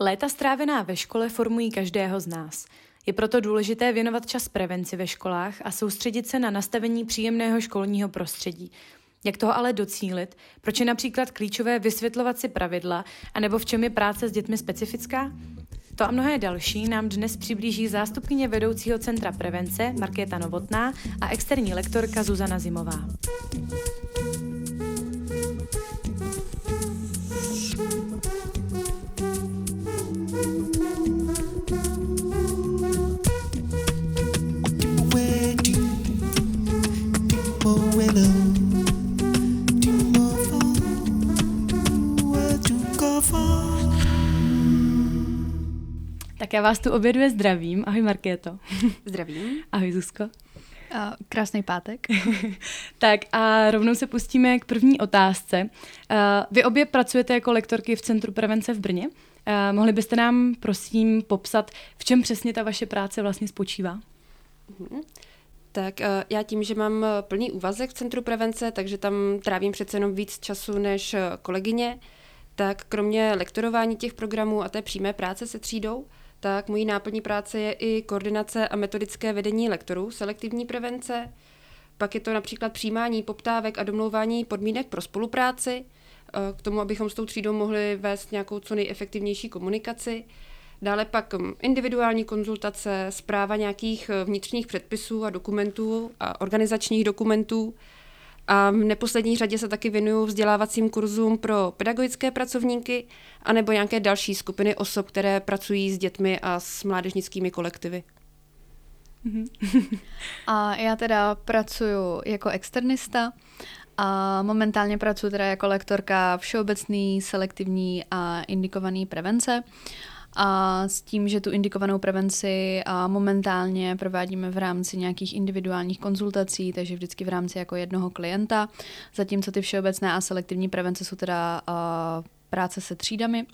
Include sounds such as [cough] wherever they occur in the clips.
Léta strávená ve škole formují každého z nás. Je proto důležité věnovat čas prevenci ve školách a soustředit se na nastavení příjemného školního prostředí. Jak toho ale docílit? Proč je například klíčové vysvětlovat si pravidla, anebo v čem je práce s dětmi specifická? To a mnohé další nám dnes přiblíží zástupkyně vedoucího Centra prevence Markéta Novotná a externí lektorka Zuzana Zimová. Tak já vás tu obě dvě zdravím. Ahoj Markéto. Zdravím. [laughs] Ahoj Zuzko. Uh, krásný pátek. [laughs] tak a rovnou se pustíme k první otázce. Vy obě pracujete jako lektorky v Centru prevence v Brně. Mohli byste nám prosím popsat, v čem přesně ta vaše práce vlastně spočívá? Uh-huh. Tak já tím, že mám plný úvazek v Centru prevence, takže tam trávím přece jenom víc času než kolegyně, tak kromě lektorování těch programů a té přímé práce se třídou, tak mojí náplní práce je i koordinace a metodické vedení lektorů selektivní prevence. Pak je to například přijímání poptávek a domlouvání podmínek pro spolupráci, eh, k tomu, abychom s tou třídou mohli vést nějakou co nejefektivnější komunikaci. Dále pak hm, individuální konzultace, zpráva nějakých eh, vnitřních předpisů a dokumentů a organizačních dokumentů, a v neposlední řadě se taky věnuju vzdělávacím kurzům pro pedagogické pracovníky anebo nějaké další skupiny osob, které pracují s dětmi a s mládežnickými kolektivy. [laughs] a já teda pracuji jako externista a momentálně pracuji teda jako lektorka všeobecný, selektivní a indikovaný prevence a s tím, že tu indikovanou prevenci momentálně provádíme v rámci nějakých individuálních konzultací, takže vždycky v rámci jako jednoho klienta, zatímco ty všeobecné a selektivní prevence jsou teda práce se třídami.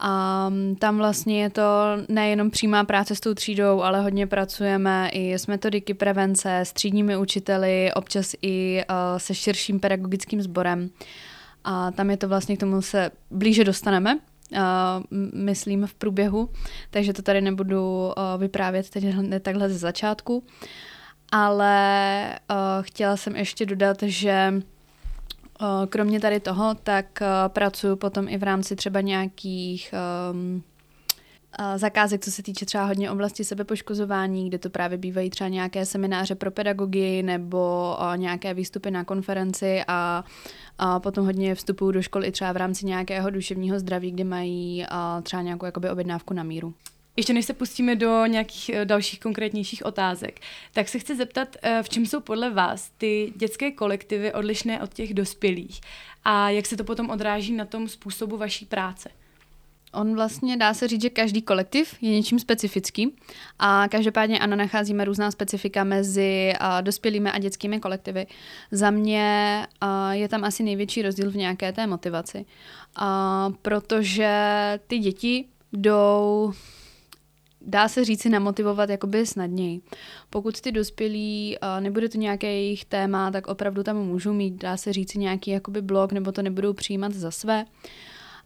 A tam vlastně je to nejenom přímá práce s tou třídou, ale hodně pracujeme i s metodiky prevence, s třídními učiteli, občas i se širším pedagogickým sborem. A tam je to vlastně k tomu se blíže dostaneme, myslím, v průběhu, takže to tady nebudu uh, vyprávět teď takhle ze začátku. Ale uh, chtěla jsem ještě dodat, že kromě tady toho, tak pracuji potom i v rámci třeba nějakých um, zakázek, co se týče třeba hodně oblasti sebepoškozování, kde to právě bývají třeba nějaké semináře pro pedagogy nebo nějaké výstupy na konferenci a, a potom hodně vstupují do školy i třeba v rámci nějakého duševního zdraví, kde mají třeba nějakou jakoby objednávku na míru. Ještě než se pustíme do nějakých e, dalších konkrétnějších otázek, tak se chci zeptat, e, v čem jsou podle vás ty dětské kolektivy odlišné od těch dospělých a jak se to potom odráží na tom způsobu vaší práce? On vlastně dá se říct, že každý kolektiv je něčím specifický a každopádně ano, nacházíme různá specifika mezi dospělými a dětskými kolektivy. Za mě je tam asi největší rozdíl v nějaké té motivaci, protože ty děti jdou dá se říci namotivovat jakoby snadněji. Pokud ty dospělí, nebude to nějaké jejich téma, tak opravdu tam můžou mít, dá se říci, nějaký jakoby blog, nebo to nebudou přijímat za své. Uh,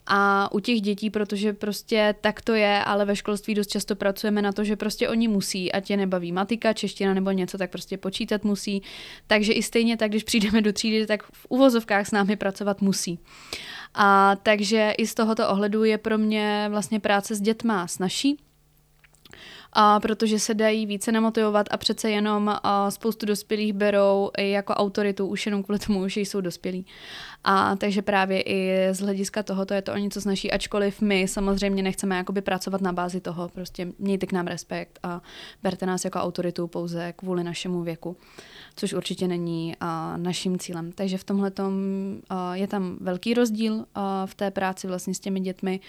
a u těch dětí, protože prostě tak to je, ale ve školství dost často pracujeme na to, že prostě oni musí, ať je nebaví matika, čeština nebo něco, tak prostě počítat musí. Takže i stejně tak, když přijdeme do třídy, tak v uvozovkách s námi pracovat musí. A takže i z tohoto ohledu je pro mě vlastně práce s dětma snažší, a protože se dají více namotivovat a přece jenom a spoustu dospělých berou i jako autoritu už jenom kvůli tomu, že jsou dospělí. A takže právě i z hlediska tohoto je to o něco snaží, ačkoliv my samozřejmě nechceme jakoby pracovat na bázi toho, prostě mějte k nám respekt a berte nás jako autoritu pouze kvůli našemu věku, což určitě není a, naším cílem. Takže v tomhle je tam velký rozdíl a, v té práci vlastně s těmi dětmi.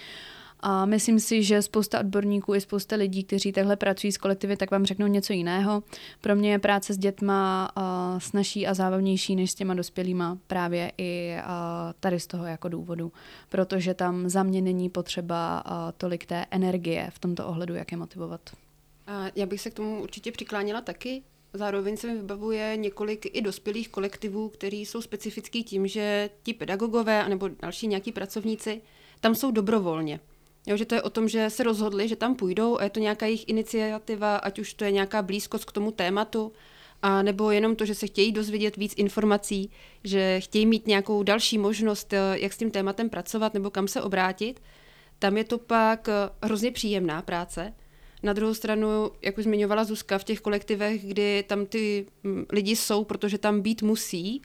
A myslím si, že spousta odborníků i spousta lidí, kteří takhle pracují s kolektivy, tak vám řeknou něco jiného. Pro mě je práce s dětma snažší a zábavnější než s těma dospělýma právě i tady z toho jako důvodu, protože tam za mě není potřeba tolik té energie v tomto ohledu, jak je motivovat. Já bych se k tomu určitě přikláněla taky. Zároveň se mi vybavuje několik i dospělých kolektivů, který jsou specifický tím, že ti pedagogové nebo další nějaký pracovníci tam jsou dobrovolně. Jo, že to je o tom, že se rozhodli, že tam půjdou a je to nějaká jejich iniciativa, ať už to je nějaká blízkost k tomu tématu, a nebo jenom to, že se chtějí dozvědět víc informací, že chtějí mít nějakou další možnost, eh, jak s tím tématem pracovat nebo kam se obrátit, tam je to pak eh, hrozně příjemná práce. Na druhou stranu, jak už zmiňovala Zuzka, v těch kolektivech, kdy tam ty mm, lidi jsou, protože tam být musí,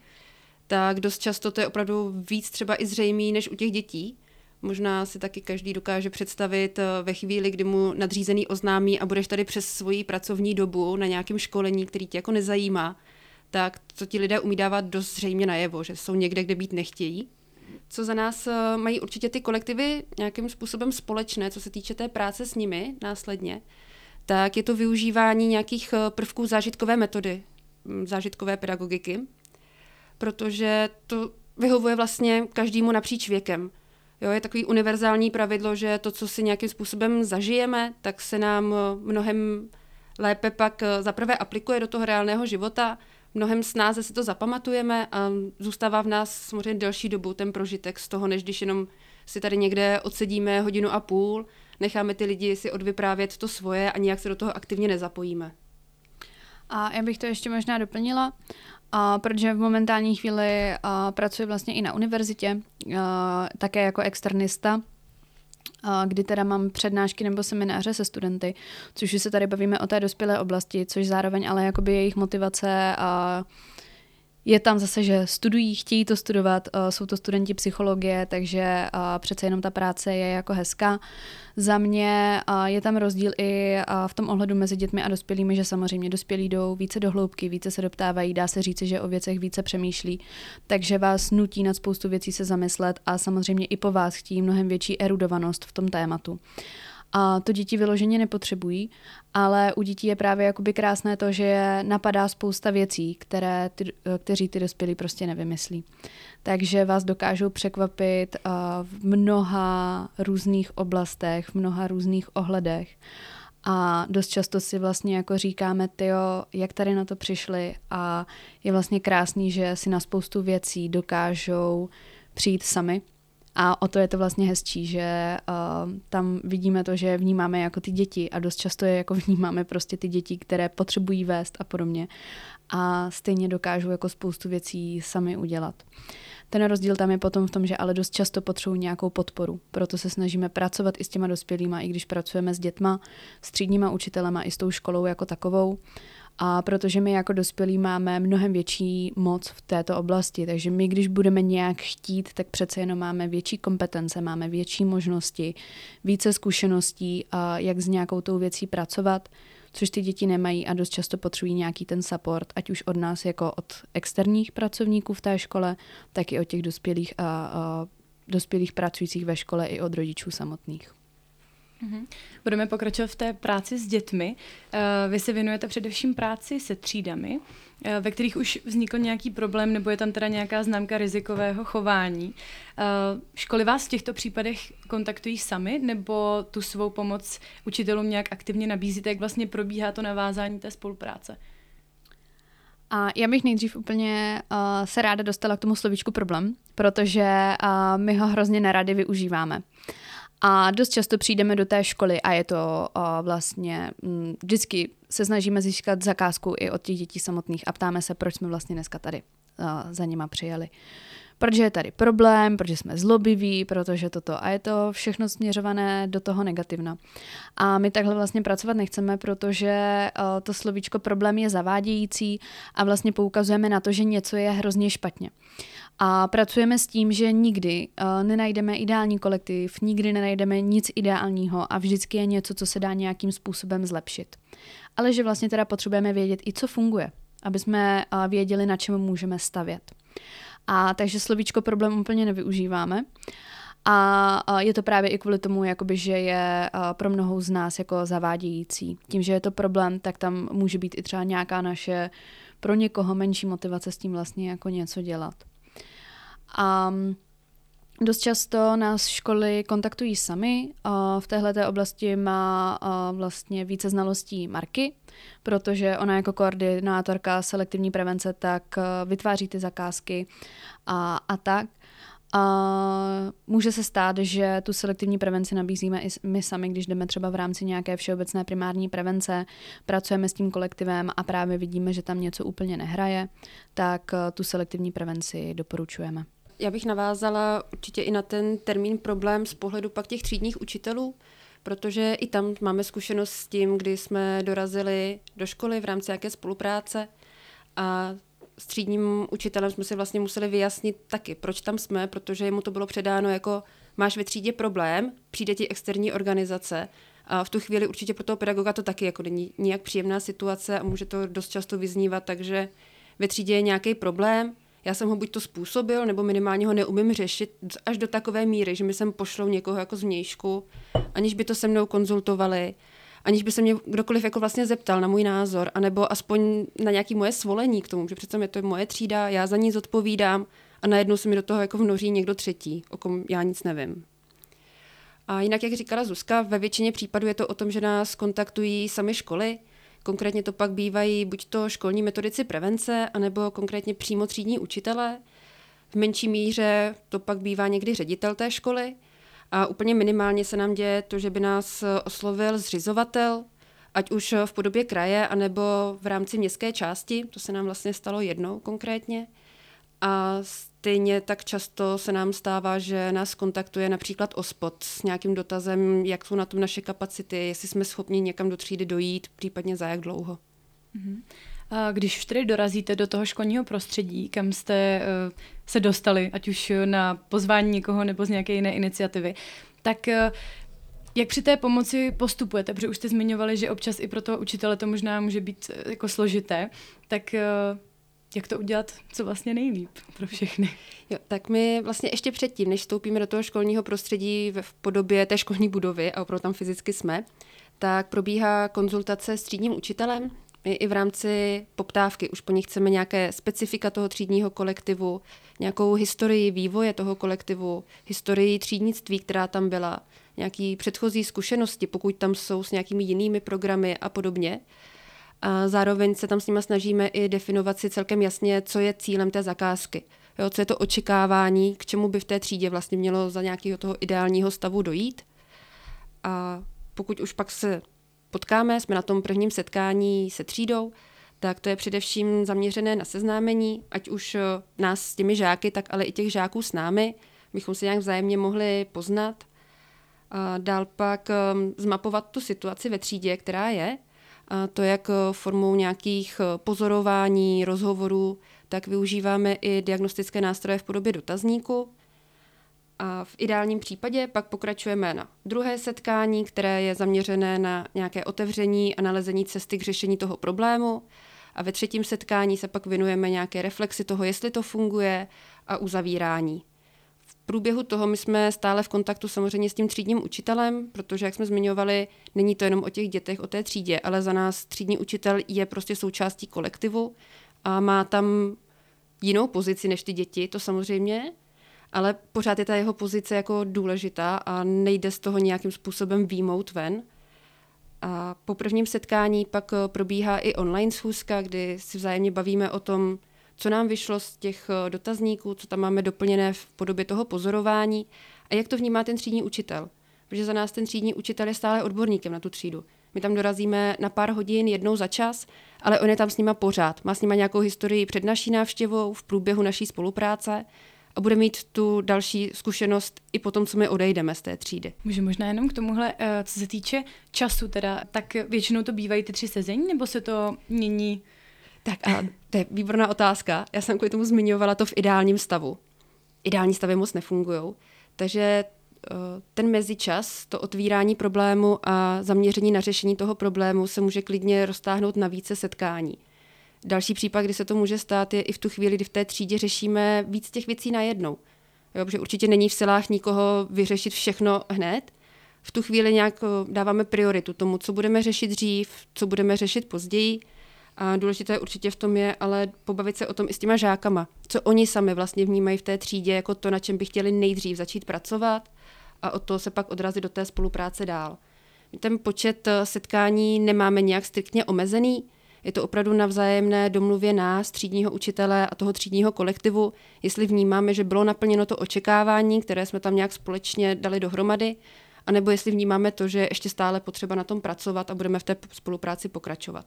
tak dost často to je opravdu víc třeba i zřejmý než u těch dětí. Možná si taky každý dokáže představit eh, ve chvíli, kdy mu nadřízený oznámí a budeš tady přes svoji pracovní dobu na nějakém školení, který tě jako nezajímá, tak to ti lidé umí dávat dost zřejmě najevo, že jsou někde, kde být nechtějí. Co za nás eh, mají určitě ty kolektivy nějakým způsobem společné, co se týče té práce s nimi následně, tak je to využívání nějakých eh, prvků zážitkové metody, hm, zážitkové pedagogiky, protože to vyhovuje vlastně každému napříč věkem. Jo, je takový univerzální pravidlo, že to, co si nějakým způsobem zažijeme, tak se nám eh, mnohem lépe pak eh, zaprvé aplikuje do toho reálného života, mnohem snáze si to zapamatujeme a zůstává v nás samozřejmě delší dobu ten prožitek z toho, než když jenom si tady někde odsedíme hodinu a půl, necháme ty lidi si odvyprávět to svoje a nijak se do toho aktivně nezapojíme. A já bych to ještě možná doplnila, a protože v momentální chvíli a, pracuji vlastně i na univerzitě, a, také jako externista, a, kdy teda mám přednášky nebo semináře se studenty, což se tady bavíme o té dospělé oblasti, což zároveň ale jakoby jejich motivace a je tam zase, že studují, chtějí to studovat, jsou to studenti psychologie, takže přece jenom ta práce je jako hezká. Za mě je tam rozdíl i v tom ohledu mezi dětmi a dospělými, že samozřejmě dospělí jdou více do hloubky, více se doptávají, dá se říci, že o věcech více přemýšlí, takže vás nutí nad spoustu věcí se zamyslet a samozřejmě i po vás chtějí mnohem větší erudovanost v tom tématu. A to děti vyloženě nepotřebují, ale u dětí je právě jakoby krásné to, že napadá spousta věcí, které ty, kteří ty dospělí prostě nevymyslí. Takže vás dokážou překvapit v mnoha různých oblastech, v mnoha různých ohledech. A dost často si vlastně jako říkáme, tyjo, jak tady na to přišli a je vlastně krásný, že si na spoustu věcí dokážou přijít sami a o to je to vlastně hezčí, že uh, tam vidíme to, že vnímáme jako ty děti a dost často je jako [laughs] vnímáme prostě ty děti, které potřebují vést a podobně. A stejně dokážou jako spoustu věcí sami udělat. Ten rozdíl tam je potom v tom, že ale dost často potřebují nějakou podporu. Proto se snažíme pracovat i s těma dospělýma, i když pracujeme s dětma, s třídníma učitelema, i s tou školou jako takovou. A protože my jako dospělí máme mnohem větší moc v této oblasti, takže my, když budeme nějak chtít, tak přece jenom máme větší kompetence, máme větší možnosti, více zkušeností, a jak s nějakou tou věcí pracovat, což ty děti nemají a dost často potřebují nějaký ten support, ať už od nás jako od externích pracovníků v té škole, tak i od těch dospělých a, a dospělých pracujících ve škole i od rodičů samotných. Mhm. Budeme pokračovat v té práci s dětmi. Eh, vy se věnujete především práci se třídami, eh, ve kterých už vznikl nějaký problém, nebo je tam teda nějaká známka rizikového chování. Eh, školy vás v těchto případech kontaktují sami, nebo tu svou pomoc učitelům nějak aktivně nabízíte? Jak vlastně probíhá to navázání té spolupráce? A já bych nejdřív úplně uh, se ráda dostala k tomu slovíčku problém, protože uh, my ho hrozně nerady využíváme. A dost často přijdeme do té školy a je to uh, vlastně m, vždycky se snažíme získat zakázku i od těch dětí samotných a ptáme se, proč jsme vlastně dneska tady uh, za nima přijeli. Protože je tady problém, protože jsme zlobiví, protože toto a je to všechno směřované do toho negativna. A my takhle vlastně pracovat nechceme, protože uh, to slovíčko problém je zavádějící a vlastně poukazujeme na to, že něco je hrozně špatně. A pracujeme s tím, že nikdy uh, nenajdeme ideální kolektiv, nikdy nenajdeme nic ideálního a vždycky je něco, co se dá nějakým způsobem zlepšit. Ale že vlastně teda potřebujeme vědět i, co funguje, aby jsme uh, věděli, na čem můžeme stavět. A takže slovíčko problém úplně nevyužíváme. A je to právě i kvůli tomu, jakoby, že je pro mnohou z nás jako zavádějící. Tím, že je to problém, tak tam může být i třeba nějaká naše pro někoho menší motivace s tím vlastně jako něco dělat. A Dost často nás školy kontaktují sami. V téhle oblasti má vlastně více znalostí Marky, protože ona jako koordinátorka selektivní prevence tak vytváří ty zakázky a, a tak. A může se stát, že tu selektivní prevenci nabízíme i my sami, když jdeme třeba v rámci nějaké všeobecné primární prevence, pracujeme s tím kolektivem a právě vidíme, že tam něco úplně nehraje, tak eh, tu selektivní prevenci doporučujeme. Já bych navázala určitě i na ten termín problém z pohledu pak těch třídních učitelů, protože i tam máme zkušenost s tím, kdy jsme dorazili do školy v rámci jaké spolupráce a s třídním učitelem jsme si vlastně museli vyjasnit taky, proč tam jsme, protože mu to bylo předáno jako máš ve třídě problém, přijde ti externí organizace. A v tu chvíli určitě pro toho pedagoga to taky jako není nijak příjemná situace a může to dost často vyznívat, takže ve třídě je nějaký problém, já jsem ho buď to způsobil, nebo minimálně ho neumím řešit až do takové míry, že mi sem pošlou někoho jako zvnějšku, aniž by to se mnou konzultovali, aniž by se mě kdokoliv jako vlastně zeptal na můj názor, anebo aspoň na nějaký moje svolení k tomu, že přece je to moje třída, já za ní zodpovídám a najednou se mi do toho jako vnoří někdo třetí, o kom já nic nevím. A jinak, jak říkala Zuzka, ve většině případů je to o tom, že nás kontaktují sami školy, Konkrétně to pak bývají buď to školní metodici prevence, anebo konkrétně přímo třídní učitelé. V menší míře to pak bývá někdy ředitel té školy. A úplně minimálně se nám děje to, že by nás oslovil zřizovatel, ať už v podobě kraje, anebo v rámci městské části. To se nám vlastně stalo jednou konkrétně. A stejně tak často se nám stává, že nás kontaktuje například OSPOD s nějakým dotazem, jak jsou na tom naše kapacity, jestli jsme schopni někam do třídy dojít, případně za jak dlouho. Mm-hmm. A když už tedy dorazíte do toho školního prostředí, kam jste uh, se dostali, ať už na pozvání někoho nebo z nějaké jiné iniciativy, tak uh, jak při té pomoci postupujete? Protože už jste zmiňovali, že občas i pro toho učitele to možná může být uh, jako složité. Tak jak to udělat co vlastně nejlíp pro všechny. Jo, tak my vlastně ještě předtím, než vstoupíme do toho školního prostředí v podobě té školní budovy, a opravdu tam fyzicky jsme, tak probíhá konzultace s třídním učitelem, my i v rámci poptávky už po nich chceme nějaké specifika toho třídního kolektivu, nějakou historii vývoje toho kolektivu, historii třídnictví, která tam byla, nějaký předchozí zkušenosti, pokud tam jsou s nějakými jinými programy a podobně. A zároveň se tam s nimi snažíme i definovat si celkem jasně, co je cílem té zakázky. Jo, co je to očekávání, k čemu by v té třídě vlastně mělo za nějakého toho ideálního stavu dojít. A pokud už pak se potkáme, jsme na tom prvním setkání se třídou, tak to je především zaměřené na seznámení, ať už eh, nás s těmi žáky, tak ale i těch žáků s námi, bychom se nějak vzájemně mohli poznat. A dál pak um, zmapovat tu situaci ve třídě, která je, to jak eh, formou nějakých eh, pozorování, rozhovorů, tak využíváme i diagnostické nástroje v podobě dotazníku. A v ideálním případě pak pokračujeme na druhé setkání, které je zaměřené na nějaké otevření a nalezení cesty k řešení toho problému. A ve třetím setkání se pak věnujeme nějaké reflexi toho, jestli to funguje a uzavírání průběhu toho my jsme stále v kontaktu samozřejmě s tím třídním učitelem, protože, jak jsme zmiňovali, není to jenom o těch dětech, o té třídě, ale za nás třídní učitel je prostě součástí kolektivu a má tam jinou pozici než ty děti, to samozřejmě, ale pořád je ta jeho pozice jako důležitá a nejde z toho nějakým způsobem výmout ven. A po prvním setkání pak probíhá i online schůzka, kdy si vzájemně bavíme o tom, co nám vyšlo z těch eh, dotazníků, co tam máme doplněné v podobě toho pozorování a jak to vnímá ten třídní učitel. Protože za nás ten třídní učitel je stále odborníkem na tu třídu. My tam dorazíme na pár hodin jednou za čas, ale on je tam s nima pořád. Má s nima nějakou historii před naší návštěvou, v průběhu naší spolupráce a bude mít tu další zkušenost i potom, co my odejdeme z té třídy. Může možná jenom k tomuhle, eh, co se týče času teda, tak většinou to bývají ty tři sezení, nebo se to mění tak a to je výborná otázka. Já jsem kvůli tomu zmiňovala to v ideálním stavu. Ideální stavy moc nefungují. Takže eh, ten mezičas, to otvírání problému a zaměření na řešení toho problému se může klidně roztáhnout na více setkání. Další případ, kdy se to může stát, je i v tu chvíli, kdy v té třídě řešíme víc těch věcí najednou. Jo, protože určitě není v silách nikoho vyřešit všechno hned. V tu chvíli nějak eh, dáváme prioritu tomu, co budeme řešit dřív, co budeme řešit později a důležité určitě v tom je ale pobavit se o tom i s těma žákama, co oni sami vlastně vnímají v té třídě jako to, na čem by chtěli nejdřív začít pracovat a od toho se pak odrazit do té spolupráce dál. Ten počet eh, setkání nemáme nějak striktně omezený. Je to opravdu na vzájemné domluvě nás, třídního učitele a toho třídního kolektivu, jestli vnímáme, že bylo naplněno to očekávání, které jsme tam nějak společně dali dohromady, anebo jestli vnímáme to, že je ještě stále potřeba na tom pracovat a budeme v té spolupráci pokračovat.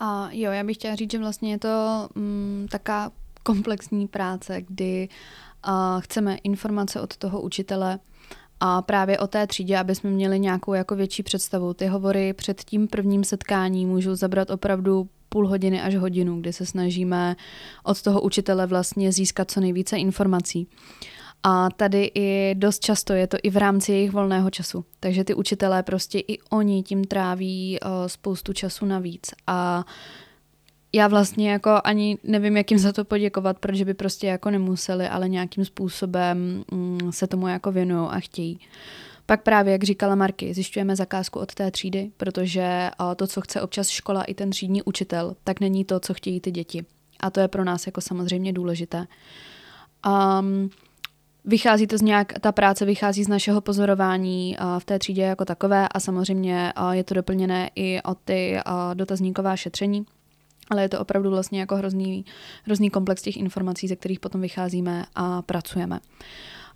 A jo, já bych chtěla říct, že vlastně je to mm, taká komplexní práce, kdy uh, chceme informace od toho učitele a právě o té třídě, aby jsme měli nějakou jako větší představu. Ty hovory před tím prvním setkáním můžou zabrat opravdu půl hodiny až hodinu, kdy se snažíme od toho učitele vlastně získat co nejvíce informací. A tady i dost často je to i v rámci jejich volného času. Takže ty učitelé prostě i oni tím tráví uh, spoustu času navíc. A já vlastně jako ani nevím, jak jim za to poděkovat, protože by prostě jako nemuseli, ale nějakým způsobem mm, se tomu jako věnují a chtějí. Pak právě, jak říkala Marky, zjišťujeme zakázku od té třídy, protože to, co chce občas škola i ten třídní učitel, tak není to, co chtějí ty děti. A to je pro nás jako samozřejmě důležité. Um, Vychází to z nějak, ta práce vychází z našeho pozorování v té třídě jako takové a samozřejmě je to doplněné i o ty dotazníková šetření, ale je to opravdu vlastně jako hrozný, hrozný komplex těch informací, ze kterých potom vycházíme a pracujeme.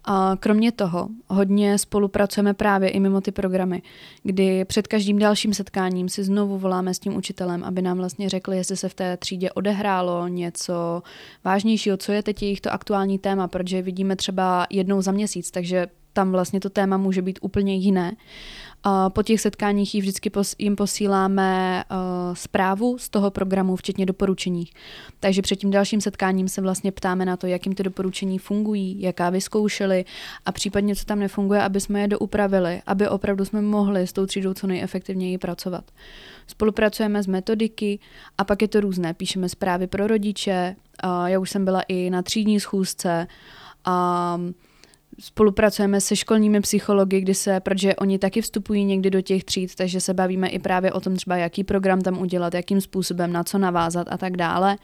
A kromě toho hodně spolupracujeme právě i mimo ty programy, kdy před každým dalším setkáním si znovu voláme s tím učitelem, aby nám vlastně řekli, jestli se v té třídě odehrálo něco vážnějšího, co je teď jejich to aktuální téma, protože vidíme třeba jednou za měsíc, takže tam vlastně to téma může být úplně jiné. Po těch setkáních vždycky jim posíláme uh, zprávu z toho programu, včetně doporučení. Takže před tím dalším setkáním se vlastně ptáme na to, jak jim ty doporučení fungují, jaká vyzkoušeli a případně, co tam nefunguje, aby jsme je doupravili, aby opravdu jsme mohli s tou třídou co nejefektivněji pracovat. Spolupracujeme s metodiky a pak je to různé. Píšeme zprávy pro rodiče, já už jsem byla i na třídní schůzce, um, spolupracujeme se školními psychologi, kdy se, protože oni taky vstupují někdy do těch tříd, takže se bavíme i právě o tom třeba, jaký program tam udělat, jakým způsobem, na co navázat a tak dále.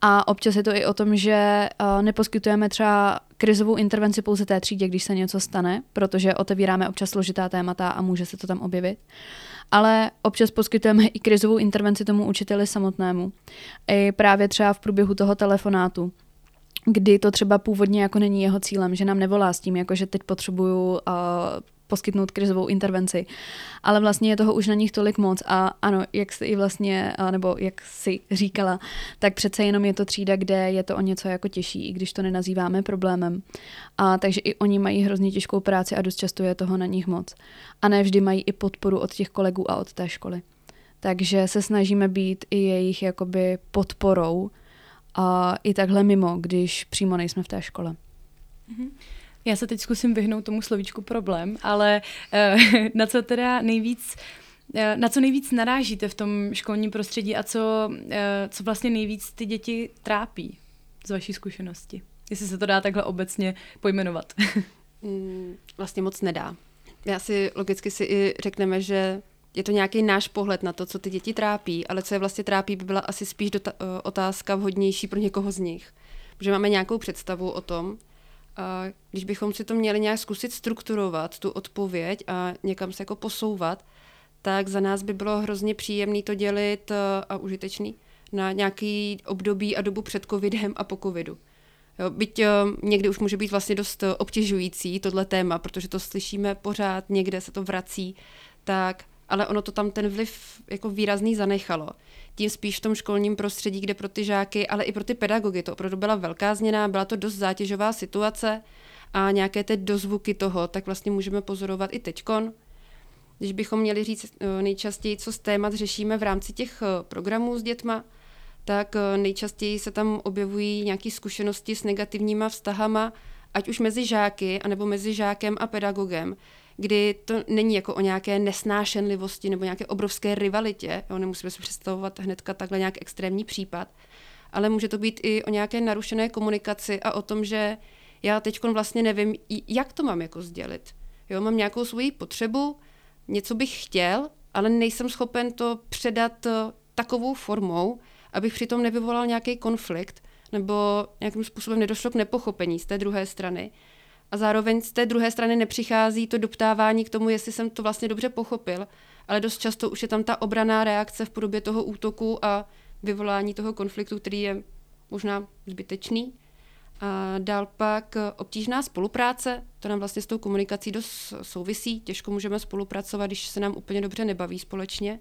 A občas je to i o tom, že uh, neposkytujeme třeba krizovou intervenci pouze té třídě, když se něco stane, protože otevíráme občas složitá témata a může se to tam objevit. Ale občas poskytujeme i krizovou intervenci tomu učiteli samotnému. I právě třeba v průběhu toho telefonátu kdy to třeba původně jako není jeho cílem, že nám nevolá s tím, jako že teď potřebuju uh, poskytnout krizovou intervenci. Ale vlastně je toho už na nich tolik moc a ano, jak jsi i vlastně, nebo jak si říkala, tak přece jenom je to třída, kde je to o něco jako těžší, i když to nenazýváme problémem. A takže i oni mají hrozně těžkou práci a dost často je toho na nich moc. A ne vždy mají i podporu od těch kolegů a od té školy. Takže se snažíme být i jejich jakoby podporou, a i takhle mimo, když přímo nejsme v té škole. Mhm. Já se teď zkusím vyhnout tomu slovíčku problém, ale uh, [laughs] na co teda nejvíc uh, na co nejvíc narážíte v tom školním prostředí a co, uh, co vlastně nejvíc ty děti trápí z vaší zkušenosti? Jestli se to dá takhle obecně pojmenovat. [laughs] Mm, vlastně moc nedá. Já si logicky si i řekneme, že je to nějaký náš pohled na to, co ty děti trápí, ale co je vlastně trápí, by byla asi spíš dota- eh, otázka vhodnější pro někoho z nich. Protože máme nějakou představu o tom, a když bychom si to měli nějak zkusit strukturovat, tu odpověď a někam se jako posouvat, tak za nás by bylo hrozně příjemné to dělit eh, a užitečný na nějaký období a dobu před covidem a po covidu. Jo, byť uh, někdy už může být vlastně dost obtěžující tohle téma, protože to slyšíme pořád, někde se to vrací, tak ale ono to tam ten vliv jako výrazný zanechalo. Tím spíš v tom školním prostředí, kde pro ty žáky, ale i pro ty pedagogy to opravdu byla velká změna, byla to dost zátěžová situace a nějaké ty dozvuky toho, tak vlastně můžeme pozorovat i teďkon. Když bychom měli říct eh, nejčastěji, co z témat řešíme v rámci těch eh, programů s dětma, tak eh, nejčastěji se tam objevují nějaké zkušenosti s negativníma vztahama, ať už mezi žáky, anebo mezi žákem a pedagogem, kdy to není jako o nějaké nesnášenlivosti nebo nějaké obrovské rivalitě, jo, nemusíme si představovat hnedka takhle nějak extrémní případ, ale může to být i o nějaké narušené komunikaci a o tom, že já teď vlastně nevím, jak to mám jako sdělit. Jo, mám nějakou svoji potřebu, něco bych chtěl, ale nejsem schopen to předat eh, takovou formou, abych přitom nevyvolal nějaký konflikt nebo nějakým způsobem nedošlo k nepochopení z té druhé strany. A zároveň z té druhé strany nepřichází to doptávání k tomu, jestli jsem to vlastně dobře pochopil, ale dost často už je tam ta obraná reakce v podobě toho útoku a vyvolání toho konfliktu, který je možná zbytečný. A dál pak obtížná spolupráce, to nám vlastně s tou komunikací dost souvisí, těžko můžeme spolupracovat, když se nám úplně dobře nebaví společně.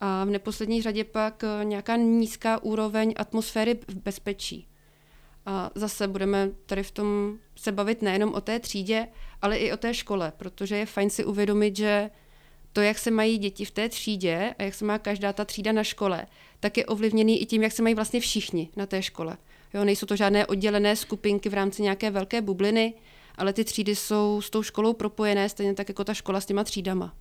A v neposlední řadě pak nějaká nízká úroveň atmosféry v bezpečí. A zase budeme tady v tom se bavit nejenom o té třídě, ale i o té škole, protože je fajn si uvědomit, že to, jak se mají děti v té třídě a jak se má každá ta třída na škole, tak je ovlivněný i tím, jak se mají vlastně všichni na té škole. Jo, nejsou to žádné oddělené skupinky v rámci nějaké velké bubliny, ale ty třídy jsou s tou školou propojené, stejně tak jako ta škola s těma třídama.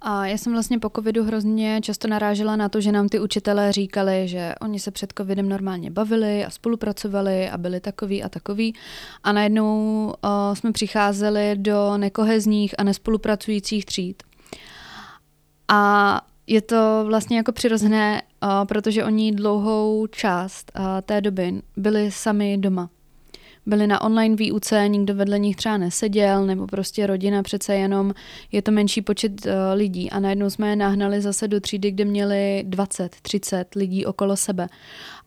A já jsem vlastně po covidu hrozně často narážela na to, že nám ty učitelé říkali, že oni se před covidem normálně bavili a spolupracovali a byli takový a takový. A najednou uh, jsme přicházeli do nekohezních a nespolupracujících tříd. A je to vlastně jako přirozené, uh, protože oni dlouhou část uh, té doby byli sami doma byli na online výuce, nikdo vedle nich třeba neseděl, nebo prostě rodina přece jenom je to menší počet uh, lidí a najednou jsme je nahnali zase do třídy, kde měli 20, 30 lidí okolo sebe.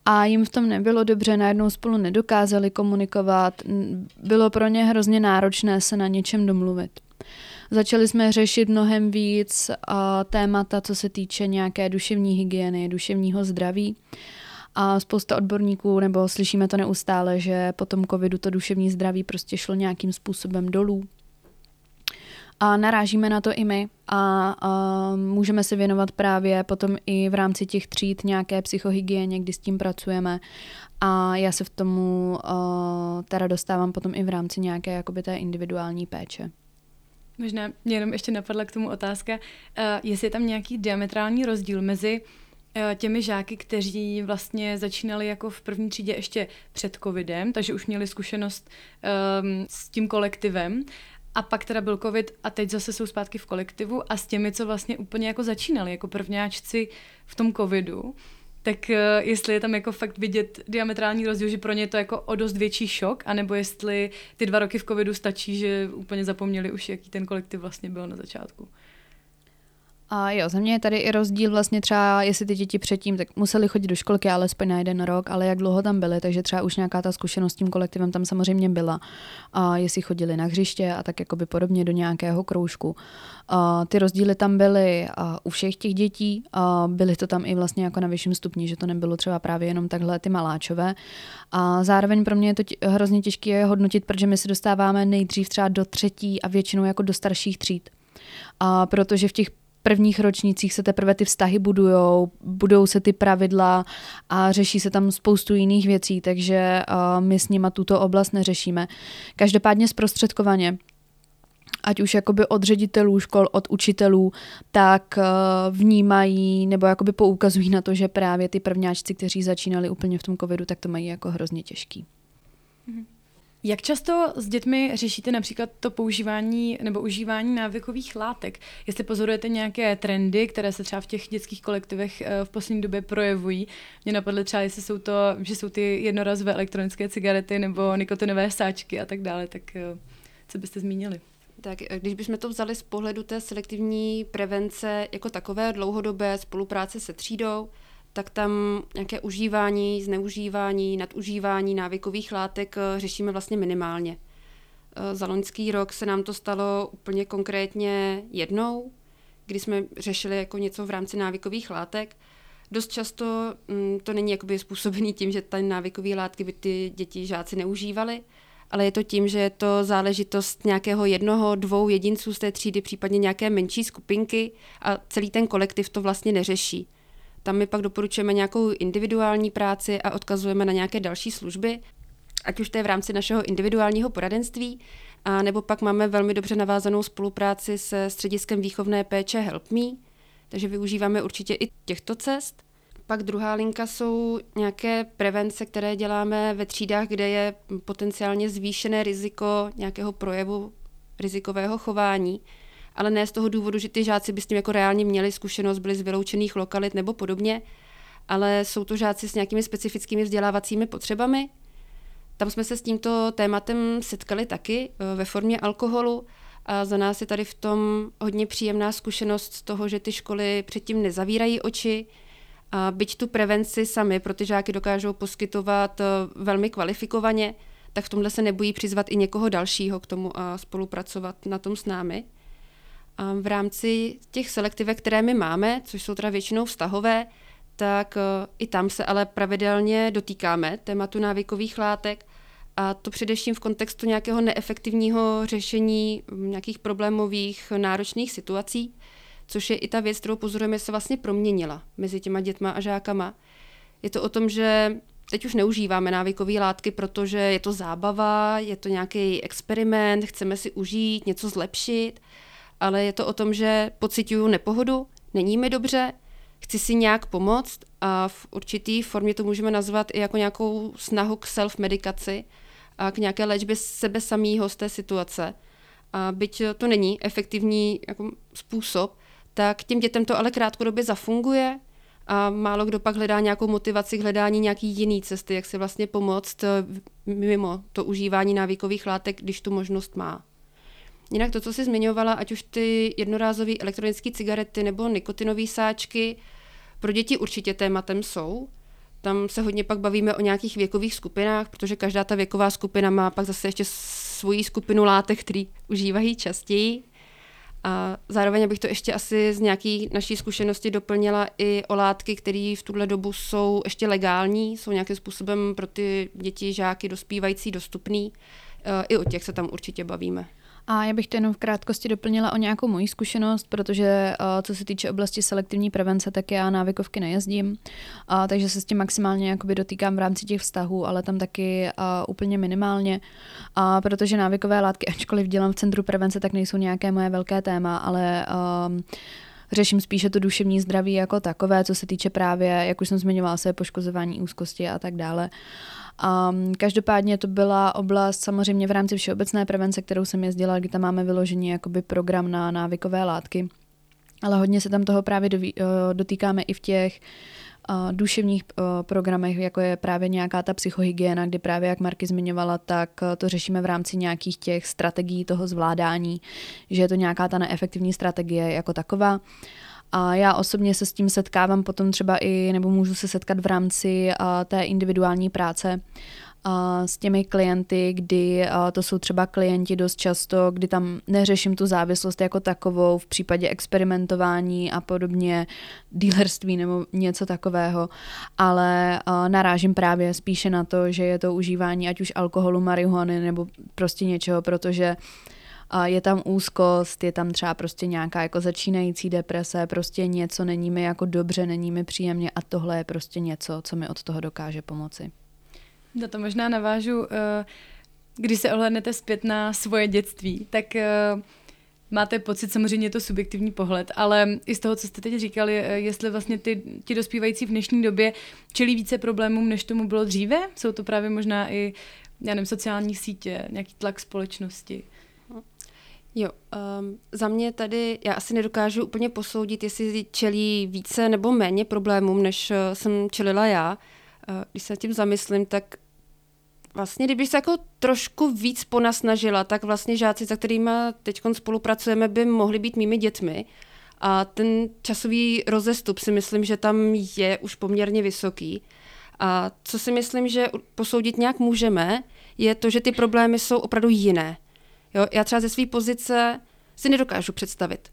A jim v tom nebylo dobře, najednou spolu nedokázali komunikovat, bylo pro ně hrozně náročné se na něčem domluvit. Začali jsme řešit mnohem víc uh, témata, co se týče nějaké duševní hygieny, duševního zdraví. A spousta odborníků, nebo slyšíme to neustále, že po tom covidu to duševní zdraví prostě šlo nějakým způsobem dolů. A narážíme na to i my a, a můžeme se věnovat právě potom i v rámci těch tříd nějaké psychohygieně, kdy s tím pracujeme. A já se v tomu uh, teda dostávám potom i v rámci nějaké jakoby té individuální péče. Možná mě jenom ještě napadla k tomu otázka, uh, jestli je tam nějaký diametrální rozdíl mezi uh, těmi žáky, kteří vlastně začínali jako v první třídě ještě před covidem, takže už měli zkušenost um, s tím kolektivem a pak teda byl covid a teď zase jsou zpátky v kolektivu a s těmi, co vlastně úplně jako začínali, jako prvňáčci v tom covidu, tak uh, jestli je tam jako fakt vidět diametrální rozdíl, že pro ně je to jako o dost větší šok, anebo jestli ty dva roky v covidu stačí, že úplně zapomněli už, jaký ten kolektiv vlastně byl na začátku. A jo, za mě je tady i rozdíl vlastně třeba, jestli ty děti předtím tak museli chodit do školky alespoň na jeden rok, ale jak dlouho tam byly, takže třeba už nějaká ta zkušenost s tím kolektivem tam samozřejmě byla. A jestli chodili na hřiště a tak jakoby podobně do nějakého kroužku. A ty rozdíly tam byly a u všech těch dětí, a byly to tam i vlastně jako na vyšším stupni, že to nebylo třeba právě jenom takhle ty maláčové. A zároveň pro mě je to tě, hrozně těžké je hodnotit, protože my se dostáváme nejdřív třeba do třetí a většinou jako do starších tříd. A protože v těch prvních ročnících se teprve ty vztahy budujou, budou se ty pravidla a řeší se tam spoustu jiných věcí, takže uh, my s nima tuto oblast neřešíme. Každopádně zprostředkovaně ať už jakoby od ředitelů škol, od učitelů, tak uh, vnímají nebo jakoby poukazují na to, že právě ty prvňáčci, kteří začínali úplně v tom covidu, tak to mají jako hrozně těžký. Jak často s dětmi řešíte například to používání nebo užívání návykových látek? Jestli pozorujete nějaké trendy, které se třeba v těch dětských kolektivech eh, v poslední době projevují? Mě napadly třeba, jestli jsou to, že jsou ty jednorazové elektronické cigarety nebo nikotinové sáčky a tak dále, tak eh, co byste zmínili? Tak eh, když bychom to vzali z pohledu té selektivní prevence jako takové dlouhodobé spolupráce se třídou, tak tam nějaké užívání, zneužívání, nadužívání návykových látek eh, řešíme vlastně minimálně. Eh, za loňský rok se nám to stalo úplně konkrétně jednou, kdy jsme řešili jako něco v rámci návykových látek. Dost často mm, to není jakoby způsobený tím, že ty návykové látky by ty děti žáci neužívali, ale je to tím, že je to záležitost nějakého jednoho, dvou jedinců z té třídy, případně nějaké menší skupinky a celý ten kolektiv to vlastně neřeší. Tam my pak doporučujeme nějakou individuální práci a odkazujeme na nějaké další služby, ať už to je v rámci našeho individuálního poradenství, a nebo pak máme velmi dobře navázanou spolupráci se střediskem výchovné péče Help Me, takže využíváme určitě i těchto cest. Pak druhá linka jsou nějaké prevence, které děláme ve třídách, kde je potenciálně zvýšené riziko nějakého projevu rizikového chování ale ne z toho důvodu, že ty žáci by s tím jako reálně měli zkušenost, byli z vyloučených lokalit nebo podobně, ale jsou to žáci s nějakými specifickými vzdělávacími potřebami. tam jsme se s tímto tématem setkali taky eh, ve formě alkoholu a za nás je tady v tom hodně příjemná zkušenost z toho, že ty školy předtím nezavírají oči, a byť tu prevenci sami pro ty žáky dokážou poskytovat eh, velmi kvalifikovaně, tak v tomhle se nebojí přizvat i někoho dalšího k tomu a spolupracovat na tom s námi. V rámci těch selektivek, které my máme, což jsou teda většinou vztahové, tak eh, i tam se ale pravidelně dotýkáme tématu návykových látek a to především v kontextu nějakého neefektivního řešení nějakých problémových náročných situací, což je i ta věc, kterou pozorujeme, se vlastně proměnila mezi těma dětma a žákama. Je to o tom, že teď už neužíváme návykové látky, protože je to zábava, je to nějaký experiment, chceme si užít, něco zlepšit, ale je to o tom, že pocituju nepohodu, není mi dobře, chci si nějak pomoct a v určitý formě to můžeme nazvat i jako nějakou snahu k self-medikaci a k nějaké léčbě sebe samého z té situace. A byť to není efektivní jako způsob, tak těm dětem to ale krátkodobě zafunguje a málo kdo pak hledá nějakou motivaci k hledání nějaký jiný cesty, jak si vlastně pomoct eh, mimo to užívání návykových látek, když tu možnost má. Jinak to, co jsi zmiňovala, ať už ty jednorázové elektronické cigarety nebo nikotinové sáčky, pro děti určitě tématem jsou. Tam se hodně pak bavíme o nějakých věkových skupinách, protože každá ta věková skupina má pak zase ještě svoji skupinu látek, který užívají častěji. A zároveň bych to ještě asi z nějaký naší zkušenosti doplnila i o látky, které v tuhle dobu jsou ještě legální, jsou nějakým způsobem pro ty děti, žáky, dospívající dostupný. E, I o těch se tam určitě bavíme. A já bych to jenom v krátkosti doplnila o nějakou moji zkušenost, protože co se týče oblasti selektivní prevence, tak já návykovky nejezdím, a, takže se s tím maximálně jakoby dotýkám v rámci těch vztahů, ale tam taky a, úplně minimálně, a, protože návykové látky, [laughs] ačkoliv dělám v centru prevence, tak nejsou nějaké moje velké téma, ale a, řeším spíše to duševní zdraví jako takové, co se týče právě, jak už jsem zmiňovala, se poškozování úzkosti a tak dále. Um, každopádně to byla oblast samozřejmě v rámci všeobecné prevence, kterou jsem jezdila, kdy tam máme vyložený jakoby program na návykové látky. Ale hodně se tam toho právě uh, dotýkáme i v těch uh, duševních uh, programech, jako je právě nějaká ta psychohygiena, kdy právě, jak Marky zmiňovala, tak uh, to řešíme v rámci nějakých těch strategií toho zvládání, že je to nějaká ta neefektivní strategie jako taková. A já osobně se s tím setkávám potom třeba i, nebo můžu se setkat v rámci a, té individuální práce s těmi klienty, kdy to jsou třeba klienti dost často, kdy tam neřeším tu závislost jako takovou v případě experimentování a podobně, dealerství nebo něco takového, ale narážím právě spíše na to, že je to užívání ať už alkoholu, marihuany nebo prostě něčeho, protože je tam úzkost, je tam třeba prostě nějaká jako začínající deprese, prostě něco není mi jako dobře, není mi příjemně a tohle je prostě něco, co mi od toho dokáže pomoci. Na to možná navážu, eh, když se ohlednete zpět na svoje dětství, tak eh, máte pocit, samozřejmě je to subjektivní pohled, ale i z toho, co jste teď říkali, eh, jestli vlastně ty, ti dospívající v dnešní době čelí více problémům, než tomu bylo dříve, jsou to právě možná i já nevím, sociální sítě, nějaký tlak společnosti. Jo, um, za mě tady, já asi nedokážu úplně posoudit, jestli čelí více nebo méně problémům, než jsem čelila já. Když se tím zamyslím, tak vlastně, kdybych se jako trošku víc ponasnažila, tak vlastně žáci, za kterými teď spolupracujeme, by mohli být mými dětmi. A ten časový rozestup si myslím, že tam je už poměrně vysoký. A co si myslím, že posoudit nějak můžeme, je to, že ty problémy jsou opravdu jiné. Jo, já třeba ze své pozice si nedokážu představit,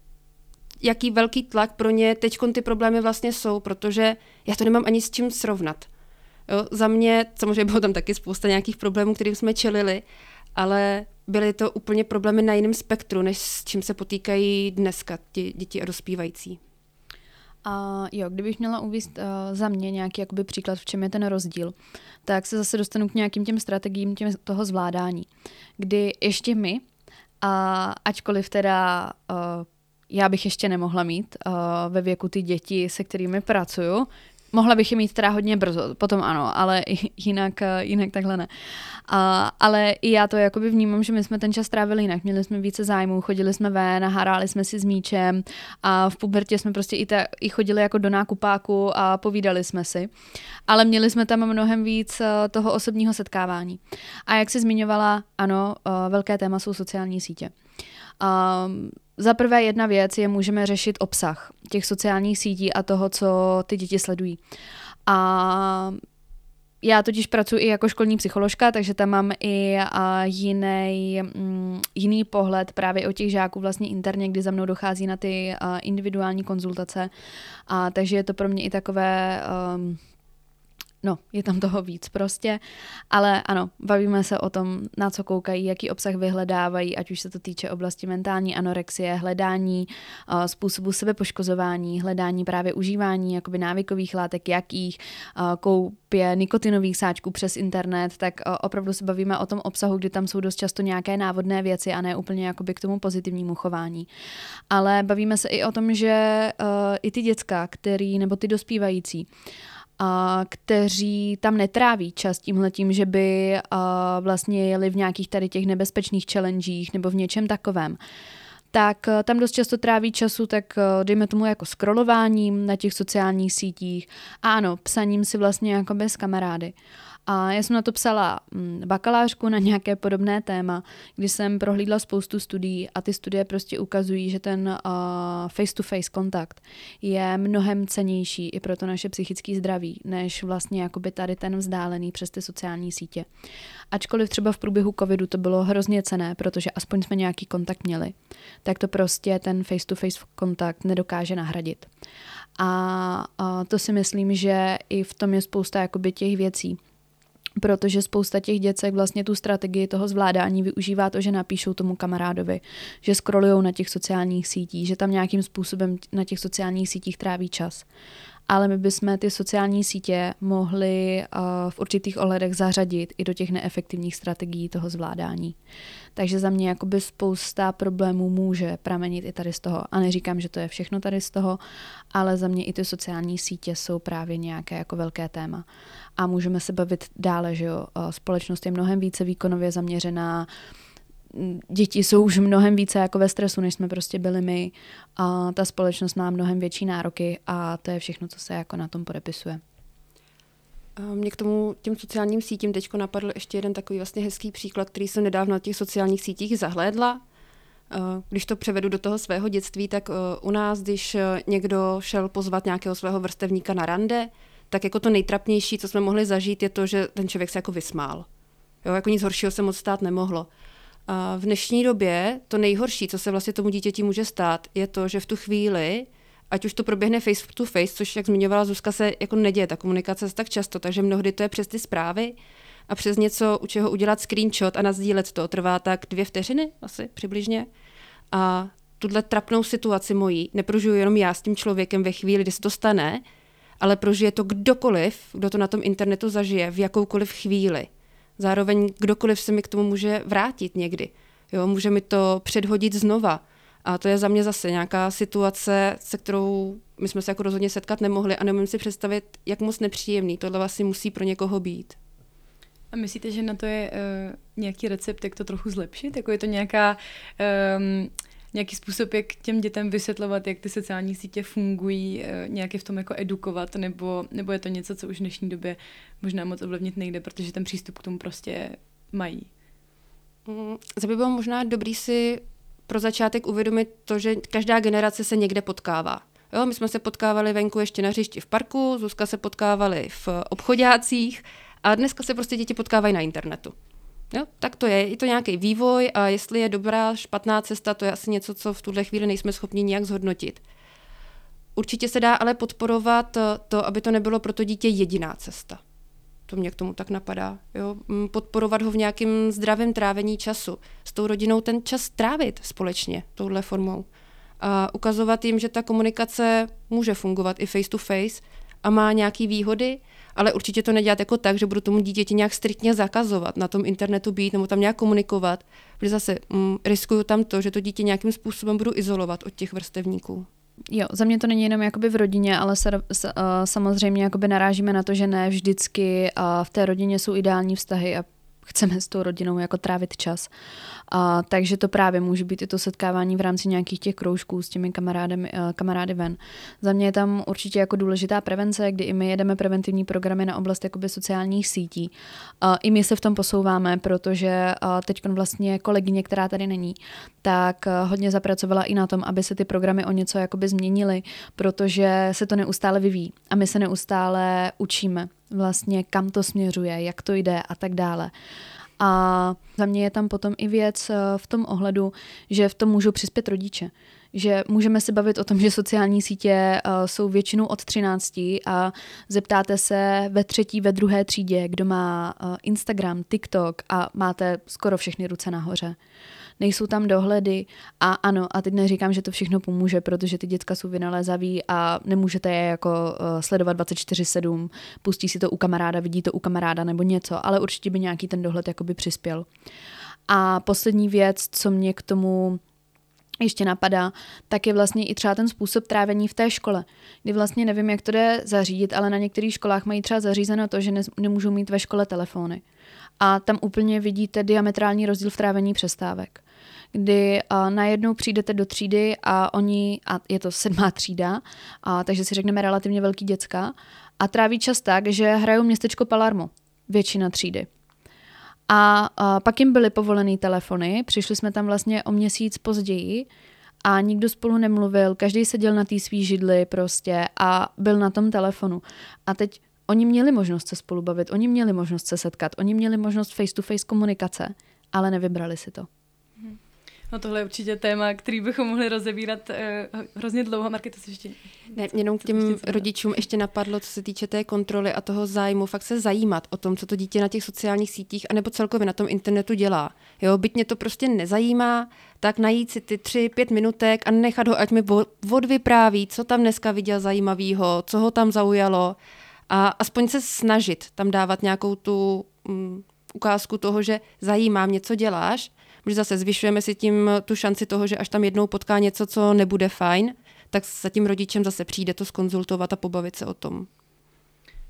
jaký velký tlak pro ně teď ty problémy vlastně jsou, protože já to nemám ani s čím srovnat. Jo, za mě, samozřejmě bylo tam taky spousta nějakých problémů, kterým jsme čelili, ale byly to úplně problémy na jiném spektru, než s čím se potýkají dneska ti děti a dospívající. A jo, kdybych měla uvíct uh, za mě nějaký jakoby příklad, v čem je ten rozdíl, tak se zase dostanu k nějakým těm strategiím těm, toho zvládání, kdy ještě my, a ačkoliv teda uh, já bych ještě nemohla mít uh, ve věku ty děti, se kterými pracuju, mohla bych je mít teda hodně brzo, potom ano, ale jinak, eh, jinak takhle ne. A, ale i já to jakoby vnímám, že my jsme ten čas trávili jinak. Měli jsme více zájmů, chodili jsme ven, hráli jsme si s míčem a v pubertě jsme prostě i, ta, i chodili jako do nákupáku a povídali jsme si. Ale měli jsme tam mnohem víc eh, toho osobního setkávání. A jak jsi zmiňovala, ano, eh, velké téma jsou sociální sítě. Um, za prvé jedna věc je, můžeme řešit obsah těch sociálních sítí a toho, co ty děti sledují. A já totiž pracuji i jako školní psycholožka, takže tam mám i jiný, mm, jiný pohled právě o těch žáků vlastně interně, kdy za mnou dochází na ty individuální konzultace. A takže je to pro mě i takové um, no, je tam toho víc prostě, ale ano, bavíme se o tom, na co koukají, jaký obsah vyhledávají, ať už se to týče oblasti mentální anorexie, hledání uh, způsobu sebepoškozování, hledání právě užívání jakoby návykových látek, jakých, uh, koupě nikotinových sáčků přes internet, tak uh, opravdu se bavíme o tom obsahu, kdy tam jsou dost často nějaké návodné věci a ne úplně jakoby k tomu pozitivnímu chování. Ale bavíme se i o tom, že i ty děcka, který, nebo ty dospívající, a kteří tam netráví čas tímhletím, že by a, vlastně jeli v nějakých tady těch nebezpečných challengech nebo v něčem takovém tak tam dost často tráví času, tak dejme tomu jako scrollováním na těch sociálních sítích a ano, psaním si vlastně jako bez kamarády. A já jsem na to psala mm, bakalářku na nějaké podobné téma, kdy jsem prohlídla spoustu studií a ty studie prostě ukazují, že ten face-to-face kontakt je mnohem cenější i pro to naše psychické zdraví, než vlastně jakoby tady ten vzdálený přes ty sociální sítě. Ačkoliv třeba v průběhu covidu to bylo hrozně cené, protože aspoň jsme nějaký kontakt měli, tak to prostě ten face-to-face kontakt nedokáže nahradit. A, a to si myslím, že i v tom je spousta jakoby těch věcí, protože spousta těch děcek vlastně tu strategii toho zvládání využívá to, že napíšou tomu kamarádovi, že scrollují na těch sociálních sítích, že tam nějakým způsobem na těch sociálních sítích tráví čas ale my bychom ty sociální sítě mohli uh, v určitých ohledech zařadit i do těch neefektivních strategií toho zvládání. Takže za mě jakoby spousta problémů může pramenit i tady z toho. A neříkám, že to je všechno tady z toho, ale za mě i ty sociální sítě jsou právě nějaké jako velké téma. A můžeme se bavit dále, že jo, společnost je mnohem více výkonově zaměřená, děti jsou už mnohem více jako ve stresu, než jsme prostě byli my a ta společnost má mnohem větší nároky a to je všechno, co se jako na tom podepisuje. Mě k tomu těm sociálním sítím teď napadl ještě jeden takový vlastně hezký příklad, který jsem nedávno na těch sociálních sítích zahlédla. Když to převedu do toho svého dětství, tak u nás, když někdo šel pozvat nějakého svého vrstevníka na rande, tak jako to nejtrapnější, co jsme mohli zažít, je to, že ten člověk se jako vysmál. Jo, jako nic horšího se moc stát nemohlo. A v dnešní době to nejhorší, co se vlastně tomu dítěti může stát, je to, že v tu chvíli, ať už to proběhne face to face, což jak zmiňovala Zuzka, se jako neděje ta komunikace tak často, takže mnohdy to je přes ty zprávy a přes něco, u čeho udělat screenshot a nazdílet to, trvá tak dvě vteřiny asi přibližně. A tuhle trapnou situaci mojí neprožiju jenom já s tím člověkem ve chvíli, kdy se to stane, ale prožije to kdokoliv, kdo to na tom internetu zažije, v jakoukoliv chvíli. Zároveň kdokoliv se mi k tomu může vrátit někdy. Jo, může mi to předhodit znova. A to je za mě zase nějaká situace, se kterou my jsme se jako rozhodně setkat nemohli a nemůžeme si představit, jak moc nepříjemný tohle vlastně musí pro někoho být. A myslíte, že na to je uh, nějaký recept, jak to trochu zlepšit? Jako je to nějaká um, nějaký způsob, jak těm dětem vysvětlovat, jak ty sociální sítě fungují, eh, nějaké v tom jako edukovat, nebo, nebo je to něco, co už v dnešní době možná moc ovlivnit nejde, protože ten přístup k tomu prostě mají. Mm, za by bylo možná dobrý si pro začátek uvědomit to, že každá generace se někde potkává. Jo, my jsme se potkávali venku ještě na hřišti v parku, Zuzka se potkávali v obchodácích a dneska se prostě děti potkávají na internetu. Jo, tak to je, je to nějaký vývoj a jestli je dobrá, špatná cesta, to je asi něco, co v tuhle chvíli nejsme schopni nijak zhodnotit. Určitě se dá ale podporovat to, aby to nebylo pro to dítě jediná cesta. To mě k tomu tak napadá. Jo? Podporovat ho v nějakém zdravém trávení času. S tou rodinou ten čas trávit společně touhle formou. A ukazovat jim, že ta komunikace může fungovat i face to face a má nějaké výhody, ale určitě to nedělat jako tak, že budu tomu dítěti nějak striktně zakazovat na tom internetu být nebo tam nějak komunikovat, protože zase mm, riskuju tam to, že to dítě nějakým způsobem budu izolovat od těch vrstevníků. Jo, za mě to není jenom jakoby v rodině, ale sa, s, uh, samozřejmě jakoby narážíme na to, že ne vždycky uh, v té rodině jsou ideální vztahy a chceme s tou rodinou jako trávit čas. A, takže to právě může být i to setkávání v rámci nějakých těch kroužků s těmi kamarády, uh, kamarády ven. Za mě je tam určitě jako důležitá prevence, kdy i my jedeme preventivní programy na oblast jakoby sociálních sítí. Uh, I my se v tom posouváme, protože teď vlastně kolegyně, která tady není, tak uh, hodně zapracovala i na tom, aby se ty programy o něco jakoby změnily, protože se to neustále vyvíjí a my se neustále učíme vlastně kam to směřuje, jak to jde a tak dále. A za mě je tam potom i věc eh, v tom ohledu, že v tom můžou přispět rodiče. Že můžeme se bavit o tom, že sociální sítě uh, jsou většinou od 13 a zeptáte se ve třetí, ve druhé třídě, kdo má uh, Instagram, TikTok a máte skoro všechny ruce nahoře nejsou tam dohledy a ano, a teď neříkám, že to všechno pomůže, protože ty děcka jsou vynalézaví a nemůžete je jako uh, sledovat 24-7, pustí si to u kamaráda, vidí to u kamaráda nebo něco, ale určitě by nějaký ten dohled jakoby přispěl. A poslední věc, co mě k tomu ještě napadá, tak je vlastně i třeba ten způsob trávení v té škole, kdy vlastně nevím, jak to jde zařídit, ale na některých školách mají třeba zařízeno to, že ne, nemůžou mít ve škole telefony. A tam úplně vidíte diametrální rozdíl v trávení přestávek kdy uh, najednou přijdete do třídy a oni, a je to sedmá třída, a, takže si řekneme relativně velký děcka, a tráví čas tak, že hrajou městečko Palermo, většina třídy. A, a pak jim byly povolený telefony, přišli jsme tam vlastně o měsíc později a nikdo spolu nemluvil, každý seděl na té svý židli prostě a byl na tom telefonu. A teď oni měli možnost se spolu bavit, oni měli možnost se setkat, oni měli možnost face-to-face komunikace, ale nevybrali si to. No tohle je určitě téma, který bychom mohli rozebírat uh, hrozně dlouho. Marky, to si ještě... Ne, jenom k těm rodičům ještě napadlo, co se týče té kontroly a toho zájmu, fakt se zajímat o tom, co to dítě na těch sociálních sítích anebo celkově na tom internetu dělá. Jo, byť mě to prostě nezajímá, tak najít si ty tři, pět minutek a nechat ho, ať mi odvypráví, co tam dneska viděl zajímavého, co ho tam zaujalo a aspoň se snažit tam dávat nějakou tu um, ukázku toho, že zajímá mě, co děláš, protože zase zvyšujeme si tím tu šanci toho, že až tam jednou potká něco, co nebude fajn, tak za tím rodičem zase přijde to skonzultovat a pobavit se o tom.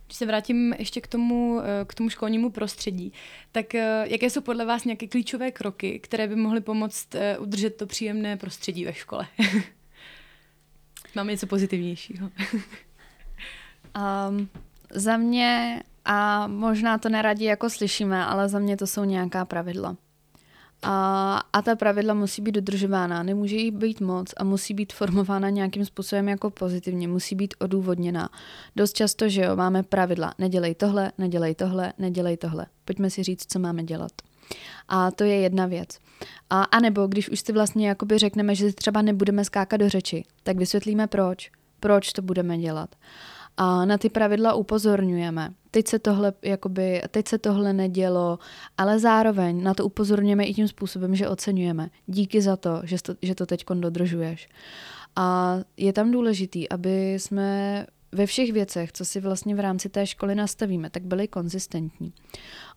Když se vrátím ještě k tomu, eh, k tomu školnímu prostředí, tak eh, jaké jsou podle vás nějaké klíčové kroky, které by mohly pomoct eh, udržet to příjemné prostředí ve škole? [laughs] Máme něco pozitivnějšího. [laughs] um, za mě, a možná to neradí jako slyšíme, ale za mě to jsou nějaká pravidla. A, a ta pravidla musí být dodržována, nemůže jí být moc a musí být formována nějakým způsobem jako pozitivně, musí být odůvodněná. Dost často, že jo, máme pravidla, nedělej tohle, nedělej tohle, nedělej tohle. Pojďme si říct, co máme dělat. A to je jedna věc. A, a nebo když už si vlastně jakoby řekneme, že třeba nebudeme skákat do řeči, tak vysvětlíme proč. Proč to budeme dělat a na ty pravidla upozorňujeme. Teď se tohle, jakoby, teď se tohle nedělo, ale zároveň na to upozorňujeme i tím způsobem, že oceňujeme. Díky za to, že to, že to teď dodržuješ. A je tam důležitý, aby jsme ve všech věcech, co si vlastně v rámci té školy nastavíme, tak byly konzistentní.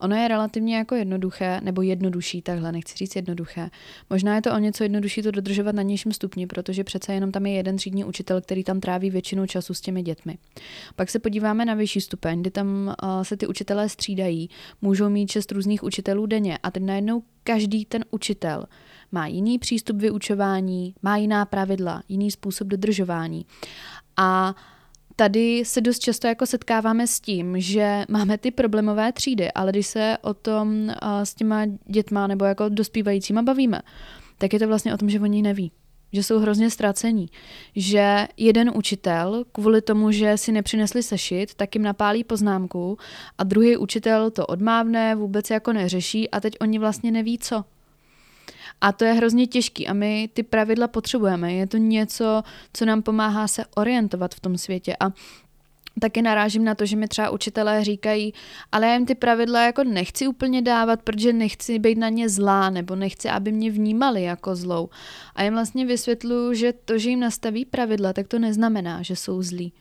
Ono je relativně jako jednoduché, nebo jednodušší takhle, nechci říct jednoduché. Možná je to o něco jednodušší to dodržovat na nižším stupni, protože přece jenom tam je jeden třídní učitel, který tam tráví většinu času s těmi dětmi. Pak se podíváme na vyšší stupeň, kdy tam uh, se ty učitelé střídají, můžou mít šest různých učitelů denně a teď najednou každý ten učitel má jiný přístup vyučování, má jiná pravidla, jiný způsob dodržování. A tady se dost často jako setkáváme s tím, že máme ty problémové třídy, ale když se o tom s těma dětma nebo jako dospívajícíma bavíme, tak je to vlastně o tom, že oni neví že jsou hrozně ztracení. Že jeden učitel kvůli tomu, že si nepřinesli sešit, tak jim napálí poznámku a druhý učitel to odmávne, vůbec jako neřeší a teď oni vlastně neví co. A to je hrozně těžký a my ty pravidla potřebujeme. Je to něco, co nám pomáhá se orientovat v tom světě a taky narážím na to, že mi třeba učitelé říkají, ale já jim ty pravidla jako nechci úplně dávat, protože nechci být na ně zlá, nebo nechci, aby mě vnímali jako zlou. A jim vlastně vysvětluju, že to, že jim nastaví pravidla, tak to neznamená, že jsou zlí.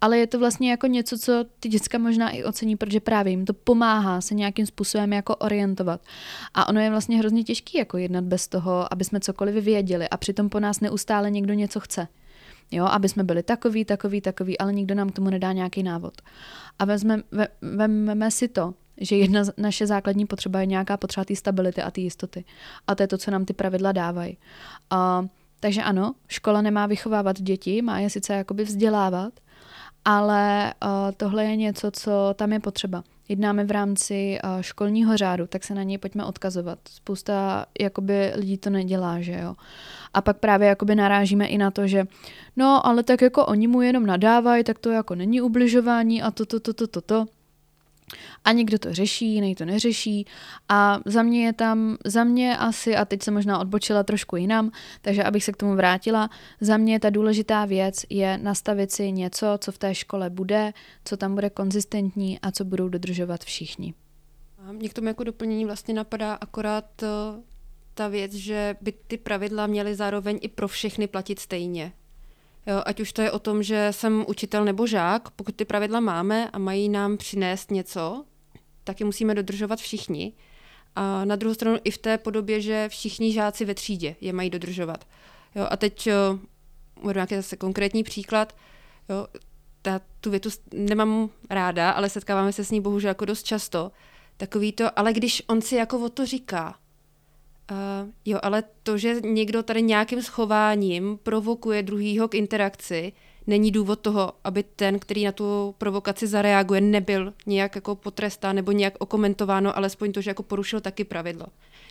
Ale je to vlastně jako něco, co ty děcka možná i ocení, protože právě jim to pomáhá se nějakým způsobem jako orientovat. A ono je vlastně hrozně těžké jako jednat bez toho, aby jsme cokoliv věděli a přitom po nás neustále někdo něco chce. Jo, aby jsme byli takový, takový, takový, ale nikdo nám k tomu nedá nějaký návod. A vezme, ve, vezmeme si to, že jedna naše základní potřeba je nějaká potřeba té stability a té jistoty. A to je to, co nám ty pravidla dávají. Uh, takže ano, škola nemá vychovávat děti, má je sice jakoby vzdělávat, ale uh, tohle je něco, co tam je potřeba. Jednáme v rámci uh, školního řádu, tak se na něj pojďme odkazovat. Spousta jakoby lidí to nedělá, že jo. A pak právě jakoby narážíme i na to, že no, ale tak jako oni mu jenom nadávají, tak to jako není ubližování a to, to, to, to, to, to. A někdo to řeší, jiný to neřeší. A za mě je tam, za mě asi, a teď se možná odbočila trošku jinam, takže abych se k tomu vrátila, za mě ta důležitá věc je nastavit si něco, co v té škole bude, co tam bude konzistentní a co budou dodržovat všichni. A mě k tomu jako doplnění vlastně napadá akorát eh, ta věc, že by ty pravidla měly zároveň i pro všechny platit stejně. Ať už to je o tom, že jsem učitel nebo žák, pokud ty pravidla máme a mají nám přinést něco, tak je musíme dodržovat všichni. A na druhou stranu i v té podobě, že všichni žáci ve třídě je mají dodržovat. Jo, a teď uvedu nějaký zase konkrétní příklad. Jo, ta, tu větu nemám ráda, ale setkáváme se s ní bohužel jako dost často. Takový to, ale když on si jako o to říká, Uh, jo, ale to, že někdo tady nějakým schováním provokuje druhýho k interakci, není důvod toho, aby ten, který na tu provokaci zareaguje, nebyl nějak jako potrestán nebo nějak okomentováno, alespoň to, že jako porušil taky pravidlo.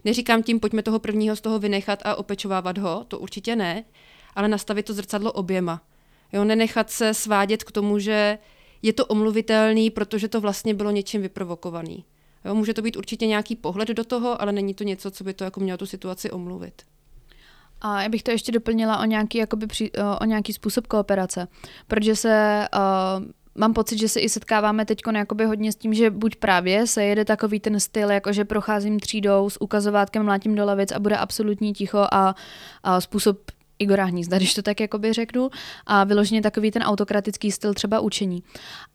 Neříkám tím, pojďme toho prvního z toho vynechat a opečovávat ho, to určitě ne, ale nastavit to zrcadlo oběma. Jo, nenechat se svádět k tomu, že je to omluvitelný, protože to vlastně bylo něčím vyprovokovaný. Jo, může to být určitě nějaký pohled do toho, ale není to něco, co by to jako mělo tu situaci omluvit. A já bych to ještě doplnila o nějaký, jakoby, při, o nějaký způsob kooperace, protože se uh, mám pocit, že se i setkáváme teď hodně s tím, že buď právě se jede takový ten styl, jako že procházím třídou s ukazovátkem, mlátím do lavic a bude absolutní ticho a, a způsob Igora Hnízda, když to tak jakoby řeknu, a vyloženě takový ten autokratický styl třeba učení.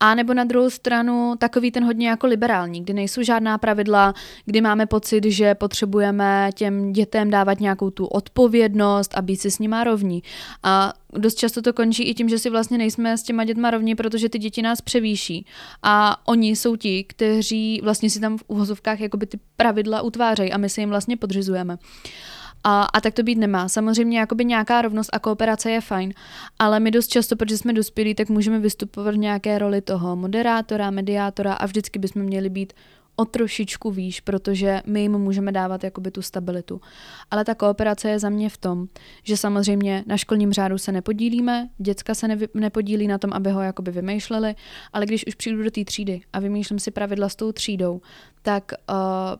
A nebo na druhou stranu takový ten hodně jako liberální, kdy nejsou žádná pravidla, kdy máme pocit, že potřebujeme těm dětem dávat nějakou tu odpovědnost a být si s nima rovní. A dost často to končí i tím, že si vlastně nejsme s těma dětma rovní, protože ty děti nás převýší. A oni jsou ti, kteří vlastně si tam v uvozovkách jakoby ty pravidla utvářejí a my se jim vlastně podřizujeme. A, a tak to být nemá. Samozřejmě jakoby nějaká rovnost a kooperace je fajn, ale my dost často, protože jsme dospělí, tak můžeme vystupovat v nějaké roli toho moderátora, mediátora a vždycky bychom měli být o trošičku výš, protože my jim můžeme dávat jakoby tu stabilitu. Ale ta kooperace je za mě v tom, že samozřejmě na školním řádu se nepodílíme, děcka se nevy, nepodílí na tom, aby ho jakoby vymýšleli, ale když už přijdu do té třídy a vymýšlím si pravidla s tou třídou, tak uh,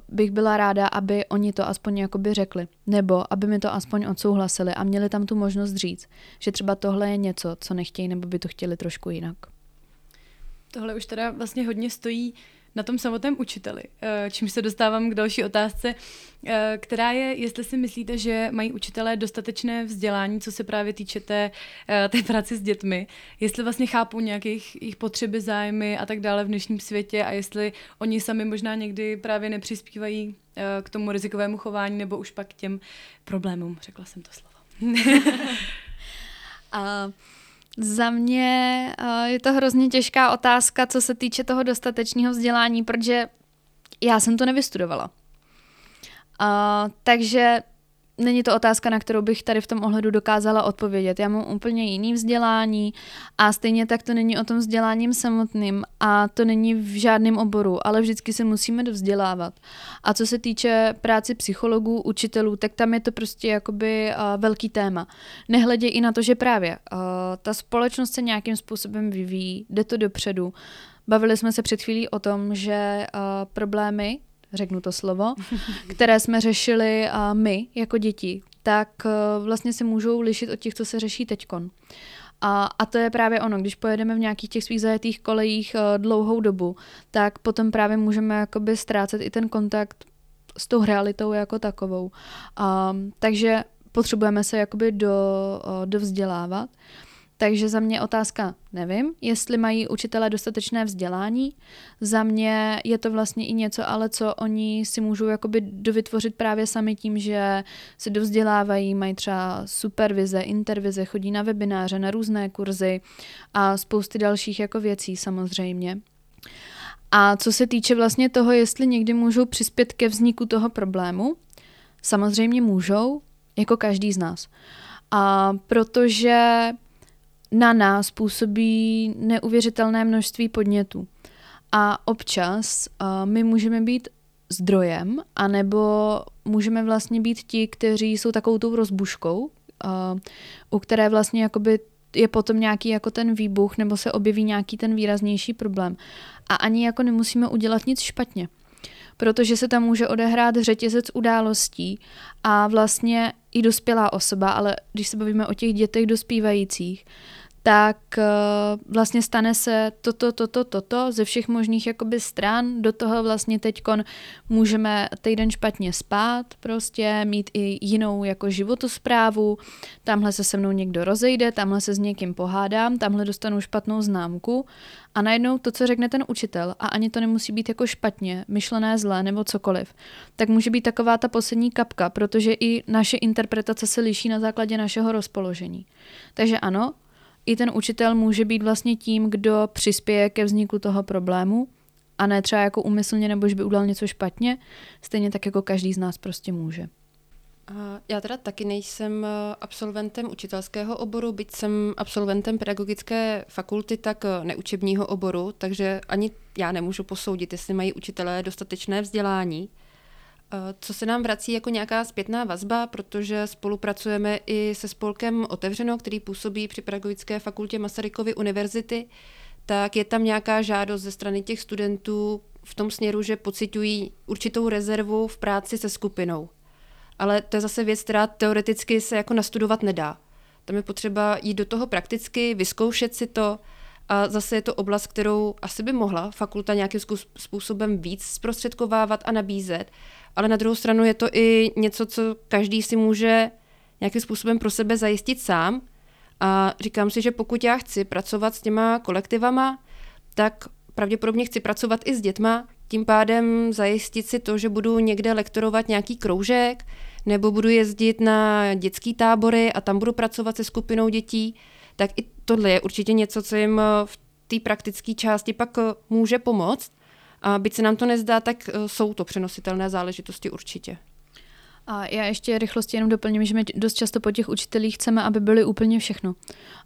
bych byla ráda, aby oni to aspoň jakoby řekli, nebo aby mi to aspoň odsouhlasili a měli tam tu možnost říct, že třeba tohle je něco, co nechtějí, nebo by to chtěli trošku jinak. Tohle už teda vlastně hodně stojí na tom samotném učiteli. Eh, čímž se dostávám k další otázce, eh, která je, jestli si myslíte, že mají učitelé dostatečné vzdělání, co se právě týče té, eh, té práce s dětmi, jestli vlastně chápou nějakých jejich potřeby, zájmy a tak dále v dnešním světě a jestli oni sami možná někdy právě nepřispívají k tomu rizikovému chování nebo už pak k těm problémům, řekla jsem to slovo. [laughs] [laughs] a za mě uh, je to hrozně těžká otázka, co se týče toho dostatečného vzdělání, protože já jsem to nevystudovala. Uh, takže není to otázka, na kterou bych tady v tom ohledu dokázala odpovědět. Já mám úplně jiný vzdělání a stejně tak to není o tom vzděláním samotným a to není v žádném oboru, ale vždycky se musíme dovzdělávat. A co se týče práci psychologů, učitelů, tak tam je to prostě jakoby uh, velký téma. Nehledě i na to, že právě uh, ta společnost se nějakým způsobem vyvíjí, jde to dopředu. Bavili jsme se před chvílí o tom, že uh, problémy řeknu to slovo, které jsme řešili uh, my jako děti, tak uh, vlastně se můžou lišit od těch, co se řeší teďkon. A, a to je právě ono, když pojedeme v nějakých těch svých zajetých kolejích uh, dlouhou dobu, tak potom právě můžeme jakoby ztrácet i ten kontakt s tou realitou jako takovou. Um, takže potřebujeme se jakoby do, uh, dovzdělávat. Takže za mě otázka, nevím, jestli mají učitelé dostatečné vzdělání. Za mě je to vlastně i něco, ale co oni si můžou jakoby dovytvořit právě sami tím, že se dovzdělávají, mají třeba supervize, intervize, chodí na webináře, na různé kurzy a spousty dalších jako věcí samozřejmě. A co se týče vlastně toho, jestli někdy můžou přispět ke vzniku toho problému, samozřejmě můžou, jako každý z nás. A protože na nás působí neuvěřitelné množství podnětů. A občas uh, my můžeme být zdrojem, anebo můžeme vlastně být ti, kteří jsou takovou tou rozbuškou, uh, u které vlastně jakoby je potom nějaký jako ten výbuch, nebo se objeví nějaký ten výraznější problém. A ani jako nemusíme udělat nic špatně protože se tam může odehrát řetězec událostí a vlastně i dospělá osoba, ale když se bavíme o těch dětech dospívajících, tak uh, vlastně stane se toto, toto, toto ze všech možných jakoby stran. Do toho vlastně teďkon můžeme týden špatně spát, prostě mít i jinou jako životosprávu. Tamhle se se mnou někdo rozejde, tamhle se s někým pohádám, tamhle dostanu špatnou známku a najednou to, co řekne ten učitel, a ani to nemusí být jako špatně, myšlené zlé nebo cokoliv, tak může být taková ta poslední kapka, protože i naše interpretace se liší na základě našeho rozpoložení. Takže ano, i ten učitel může být vlastně tím, kdo přispěje ke vzniku toho problému a ne třeba jako umyslně nebo že by udělal něco špatně, stejně tak jako každý z nás prostě může. Já teda taky nejsem eh, absolventem učitelského oboru, byť jsem absolventem pedagogické fakulty, tak eh, neučebního oboru, takže ani já nemůžu posoudit, jestli mají učitelé dostatečné vzdělání. Eh, co se nám vrací jako nějaká zpětná vazba, protože spolupracujeme i se spolkem Otevřeno, který působí při Pedagogické fakultě Masarykovy univerzity, tak je tam nějaká žádost ze strany těch studentů v tom směru, že pocitují určitou rezervu v práci se skupinou. Ale to je zase věc, která teoreticky se jako nastudovat nedá. Tam je potřeba jít do toho prakticky, vyzkoušet si to a zase je to oblast, kterou asi by mohla fakulta nějakým způsobem víc zprostředkovávat a nabízet, ale na druhou stranu je to i něco, co každý si může nějakým způsobem pro sebe zajistit sám. A říkám si, že pokud já chci pracovat s těma kolektivama, tak pravděpodobně chci pracovat i s dětma, tím pádem zajistit si to, že budu někde lektorovat nějaký kroužek, nebo budu jezdit na dětský tábory a tam budu pracovat se skupinou dětí, tak i tohle je určitě něco, co jim v té praktické části pak může pomoct. A byť se nám to nezdá, tak eh, jsou to přenositelné záležitosti určitě. A já ještě rychlosti jenom doplním, že my dost často po těch učitelích chceme, aby byli úplně všechno.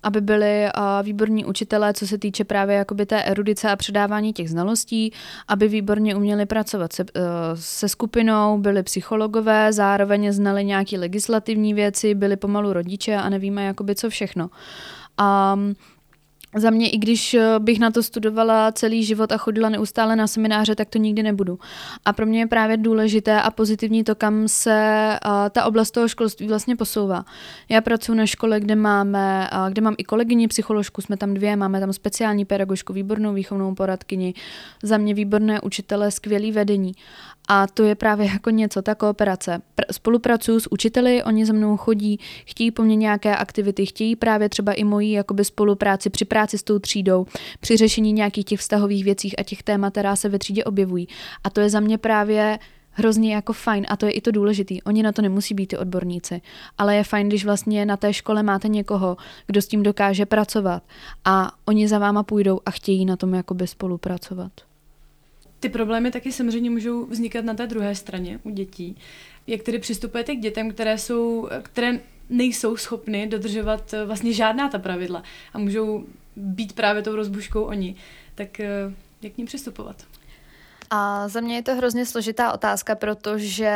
Aby byli výborní učitelé, co se týče právě jakoby té erudice a předávání těch znalostí, aby výborně uměli pracovat se, uh, se skupinou, byli psychologové, zároveň znali nějaké legislativní věci, byli pomalu rodiče a nevíme jakoby co všechno. Um, za mě, i když eh, bych na to studovala celý život a chodila neustále na semináře, tak to nikdy nebudu. A pro mě je právě důležité a pozitivní to, kam se uh, ta oblast toho školství vlastně posouvá. Já pracuji na škole, kde máme, uh, kde mám i kolegyni psycholožku, jsme tam dvě, máme tam speciální pedagožku, výbornou výchovnou poradkyni, za mě výborné učitele, skvělý vedení. A to je právě jako něco, ta kooperace. Pr- spolupracuju s učiteli, oni za mnou chodí, chtějí po mně nějaké aktivity, chtějí právě třeba i moji jakoby spolupráci při práci s tou třídou, při řešení nějakých těch vztahových věcí a těch témat, která se ve třídě objevují. A to je za mě právě hrozně jako fajn a to je i to důležitý. Oni na to nemusí být ty odborníci, ale je fajn, když vlastně na té škole máte někoho, kdo s tím dokáže pracovat a oni za váma půjdou a chtějí na tom jakoby spolupracovat. Ty problémy taky samozřejmě můžou vznikat na té druhé straně u dětí. Jak tedy přistupujete k dětem, které, jsou, které nejsou schopny dodržovat eh, vlastně žádná ta pravidla a můžou být právě tou rozbuškou oni, tak eh, jak k ním přistupovat? A za mě je to hrozně složitá otázka, protože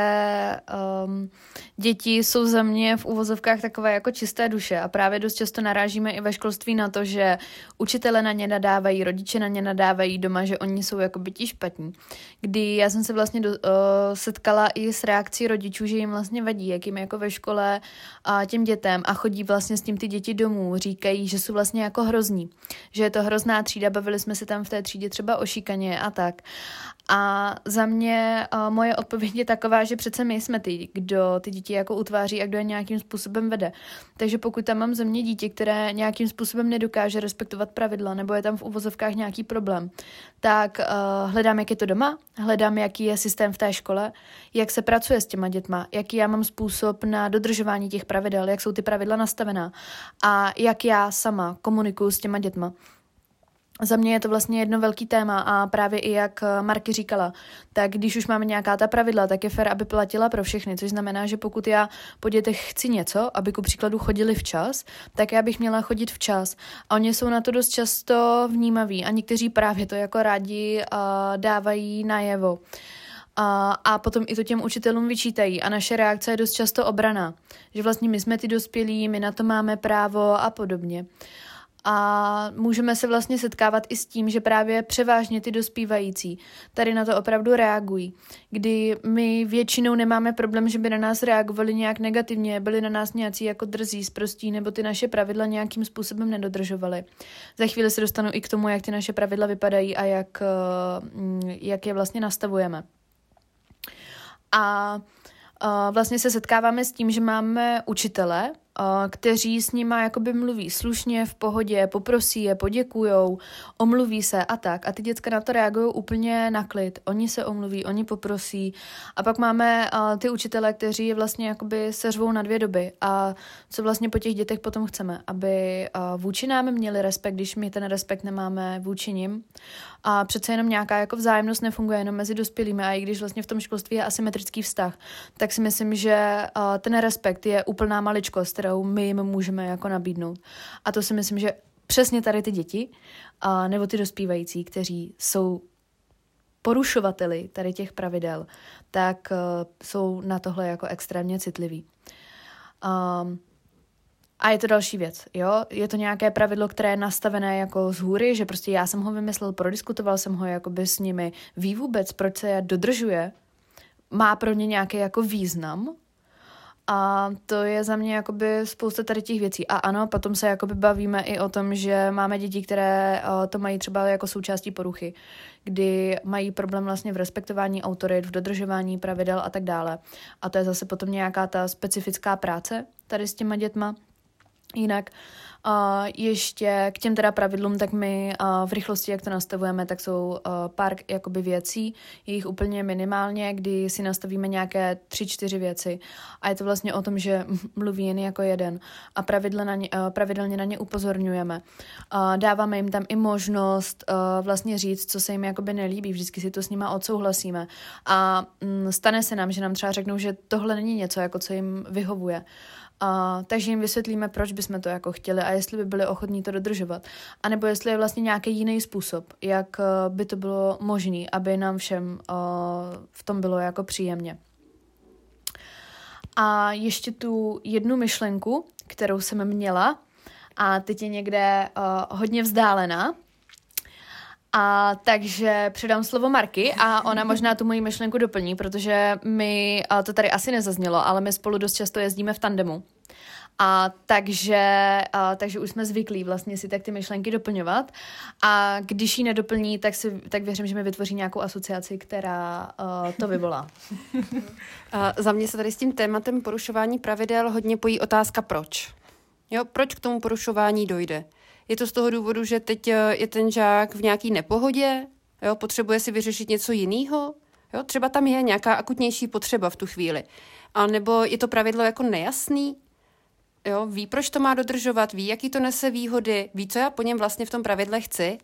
um, děti jsou za mě v úvozovkách takové jako čisté duše a právě dost často narážíme i ve školství na to, že učitele na ně nadávají, rodiče na ně nadávají doma, že oni jsou jako byti špatní. Kdy já jsem se vlastně do, uh, setkala i s reakcí rodičů, že jim vlastně vadí, jak jim jako ve škole a těm dětem a chodí vlastně s tím ty děti domů, říkají, že jsou vlastně jako hrozní, že je to hrozná třída, bavili jsme se tam v té třídě třeba o šikaně a tak. A za mě uh, moje odpověď je taková, že přece my jsme ty, kdo ty děti jako utváří a kdo je nějakým způsobem vede. Takže pokud tam mám ze mě dítě, které nějakým způsobem nedokáže respektovat pravidla, nebo je tam v uvozovkách nějaký problém, tak uh, hledám, jak je to doma, hledám, jaký je systém v té škole, jak se pracuje s těma dětma, jaký já mám způsob na dodržování těch pravidel, jak jsou ty pravidla nastavená a jak já sama komunikuju s těma dětma. Za mě je to vlastně jedno velký téma a právě i jak Marky říkala, tak když už máme nějaká ta pravidla, tak je fér, aby platila pro všechny, což znamená, že pokud já po dětech chci něco, aby ku příkladu chodili včas, tak já bych měla chodit včas. A oni jsou na to dost často vnímaví a někteří právě to jako rádi uh, dávají najevo. A, a potom i to těm učitelům vyčítají a naše reakce je dost často obraná, že vlastně my jsme ty dospělí, my na to máme právo a podobně. A můžeme se vlastně setkávat i s tím, že právě převážně ty dospívající tady na to opravdu reagují. Kdy my většinou nemáme problém, že by na nás reagovali nějak negativně, byli na nás nějací jako drzí, sprostí, nebo ty naše pravidla nějakým způsobem nedodržovali. Za chvíli se dostanu i k tomu, jak ty naše pravidla vypadají a jak, eh, jak je vlastně nastavujeme. A vlastně se setkáváme s tím, že máme učitele, kteří s nima jakoby mluví slušně, v pohodě, poprosí je, poděkujou, omluví se a tak. A ty děcka na to reagují úplně na klid. Oni se omluví, oni poprosí. A pak máme ty učitele, kteří vlastně jakoby se řvou na dvě doby. A co vlastně po těch dětech potom chceme? Aby vůči nám měli respekt, když my ten respekt nemáme vůči nim. A přece jenom nějaká jako vzájemnost nefunguje jenom mezi dospělými. A i když vlastně v tom školství je asymetrický vztah, tak si myslím, že uh, ten respekt je úplná maličkost, kterou my jim můžeme jako nabídnout. A to si myslím, že přesně tady ty děti, a, nebo ty dospívající, kteří jsou porušovateli tady těch pravidel, tak uh, jsou na tohle jako extrémně citliví. Um, a je to další věc, jo? Je to nějaké pravidlo, které je nastavené jako z hůry, že prostě já jsem ho vymyslel, prodiskutoval jsem ho jakoby s nimi. Ví vůbec, proč se je dodržuje? Má pro ně nějaký jako význam? A to je za mě jakoby spousta tady těch věcí. A ano, potom se jakoby bavíme i o tom, že máme děti, které to mají třeba jako součástí poruchy, kdy mají problém vlastně v respektování autorit, v dodržování pravidel a tak dále. A to je zase potom nějaká ta specifická práce tady s těma dětma. Jinak a ještě k těm teda pravidlům, tak my v rychlosti, jak to nastavujeme, tak jsou pár jakoby věcí, je jich úplně minimálně, kdy si nastavíme nějaké tři, čtyři věci. A je to vlastně o tom, že [laughs] mluví jen jako jeden. A pravidle na ně, pravidelně na ně upozorňujeme. Uh, dáváme jim tam i možnost vlastně říct, co se jim jakoby nelíbí, vždycky si to s nima odsouhlasíme. A um, stane se nám, že nám třeba řeknou, že tohle není něco, jako co jim vyhovuje. A, takže jim vysvětlíme, proč bychom to jako chtěli a jestli by byli ochotní to dodržovat. A nebo jestli je vlastně nějaký jiný způsob, jak uh, by to bylo možné, aby nám všem uh, v tom bylo jako příjemně. A ještě tu jednu myšlenku, kterou jsem měla, a teď je někde uh, hodně vzdálená, a takže předám slovo Marky a ona [laughs] možná tu moji myšlenku doplní, protože my, to tady asi nezaznělo, ale my spolu dost často jezdíme v tandemu. A takže, a, takže už jsme zvyklí vlastně si tak ty myšlenky doplňovat. A když ji nedoplní, tak, si, tak věřím, že mi vytvoří nějakou asociaci, která uh, to vyvolá. [laughs] a za mě se tady s tím tématem porušování pravidel hodně pojí otázka proč. Jo, proč k tomu porušování dojde? Je to z toho důvodu, že teď eh, je ten žák v nějaký nepohodě, jo, potřebuje si vyřešit něco jiného, jo, třeba tam je nějaká akutnější potřeba v tu chvíli. A nebo je to pravidlo jako nejasný, jo, ví, proč to má dodržovat, ví, jaký to nese výhody, ví, co já po něm vlastně v tom pravidle chci.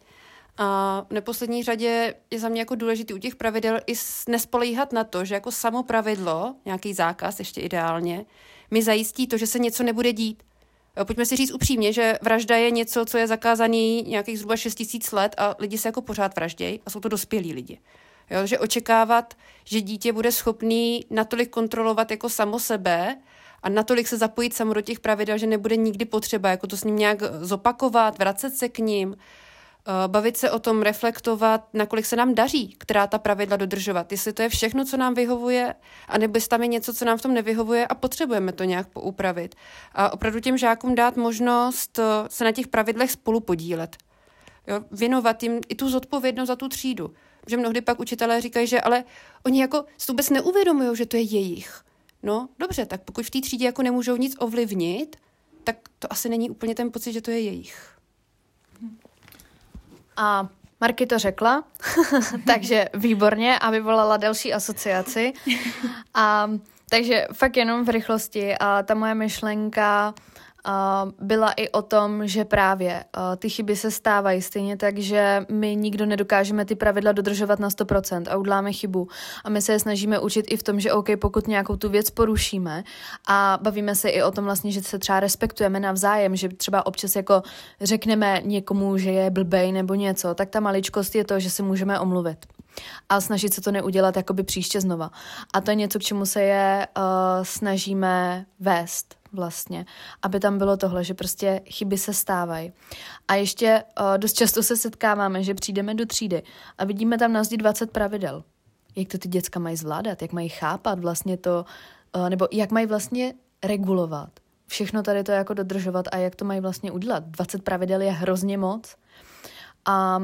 A v neposlední řadě je za mě jako důležitý u těch pravidel i nespolíhat na to, že jako samo pravidlo, nějaký zákaz ještě ideálně, mi zajistí to, že se něco nebude dít. Pojďme si říct upřímně, že vražda je něco, co je zakázaný nějakých zhruba 6 tisíc let a lidi se jako pořád vraždějí a jsou to dospělí lidi. Jo, že očekávat, že dítě bude schopný natolik kontrolovat jako samo sebe a natolik se zapojit samo do těch pravidel, že nebude nikdy potřeba jako to s ním nějak zopakovat, vracet se k ním, Eh, bavit se o tom, reflektovat, nakolik se nám daří, která ta pravidla dodržovat. Jestli to je všechno, co nám vyhovuje, anebo jestli tam je něco, co nám v tom nevyhovuje a potřebujeme to nějak poupravit. A opravdu těm žákům dát možnost eh, se na těch pravidlech spolu podílet. Jo, věnovat jim i tu zodpovědnost za tu třídu. Že mnohdy pak učitelé říkají, že ale oni jako si vůbec neuvědomují, že to je jejich. No, dobře, tak pokud v té třídě jako nemůžou nic ovlivnit, tak to asi není úplně ten pocit, že to je jejich. A Marky to řekla, [laughs] takže výborně a vyvolala další asociaci. A, takže fakt jenom v rychlosti a ta moje myšlenka byla i o tom, že právě ty chyby se stávají stejně tak, že my nikdo nedokážeme ty pravidla dodržovat na 100% a udláme chybu. A my se je snažíme učit i v tom, že OK, pokud nějakou tu věc porušíme a bavíme se i o tom vlastně, že se třeba respektujeme navzájem, že třeba občas jako řekneme někomu, že je blbej nebo něco, tak ta maličkost je to, že si můžeme omluvit a snažit se to neudělat jakoby příště znova. A to je něco, k čemu se je uh, snažíme vést vlastně, aby tam bylo tohle, že prostě chyby se stávají. A ještě uh, dost často se setkáváme, že přijdeme do třídy a vidíme tam na zdi 20 pravidel. Jak to ty děcka mají zvládat, jak mají chápat vlastně to, uh, nebo jak mají vlastně regulovat. Všechno tady to jako dodržovat a jak to mají vlastně udělat. 20 pravidel je hrozně moc. A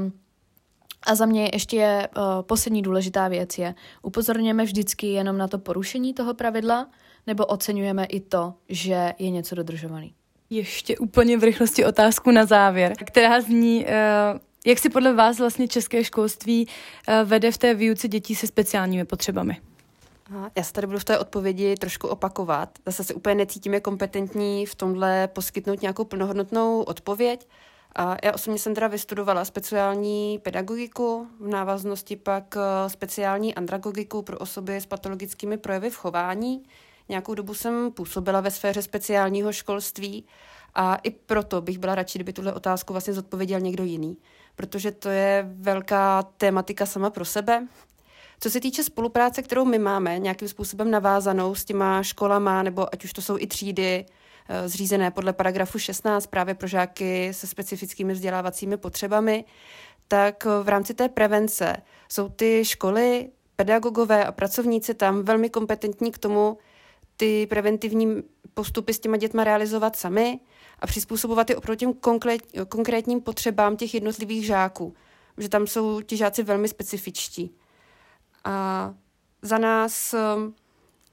a za mě ještě je uh, poslední důležitá věc je, upozorněme vždycky jenom na to porušení toho pravidla, nebo oceňujeme i to, že je něco dodržovaný? Ještě úplně v rychlosti otázku na závěr, která zní, eh, jak si podle vás vlastně české školství eh, vede v té výuce dětí se speciálními potřebami? Já se tady budu v té odpovědi trošku opakovat. Zase se úplně necítíme kompetentní v tomhle poskytnout nějakou plnohodnotnou odpověď. A já osobně jsem teda vystudovala speciální pedagogiku, v návaznosti pak eh, speciální andragogiku pro osoby s patologickými projevy v chování. Nějakou dobu jsem působila ve sféře speciálního školství a i proto bych byla radši, kdyby tuhle otázku vlastně zodpověděl někdo jiný, protože to je velká tématika sama pro sebe. Co se týče spolupráce, kterou my máme nějakým způsobem navázanou s těma školama, nebo ať už to jsou i třídy, eh, zřízené podle paragrafu 16 právě pro žáky se specifickými vzdělávacími potřebami, tak v rámci té prevence jsou ty školy, pedagogové a pracovníci tam velmi kompetentní k tomu, ty preventivní postupy s těma dětma realizovat sami a přizpůsobovat je oproti konkrétním potřebám těch jednotlivých žáků. Že tam jsou ti žáci velmi specifičtí. A za nás um,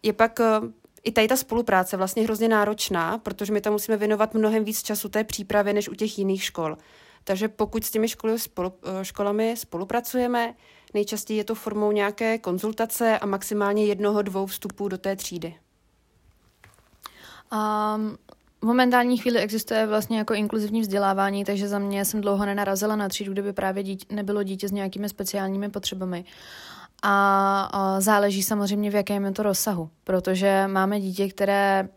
je pak um, i tady ta spolupráce vlastně hrozně náročná, protože my tam musíme věnovat mnohem víc času té přípravě než u těch jiných škol. Takže pokud s těmi školy, spolu, uh, školami spolupracujeme, nejčastěji je to formou nějaké konzultace a maximálně jednoho, dvou vstupů do té třídy. Um, v momentální chvíli existuje vlastně jako inkluzivní vzdělávání, takže za mě jsem dlouho nenarazila na třídu, kde by právě dítě, nebylo dítě s nějakými speciálními potřebami. A, a záleží samozřejmě, v jakém je to rozsahu, protože máme dítě, které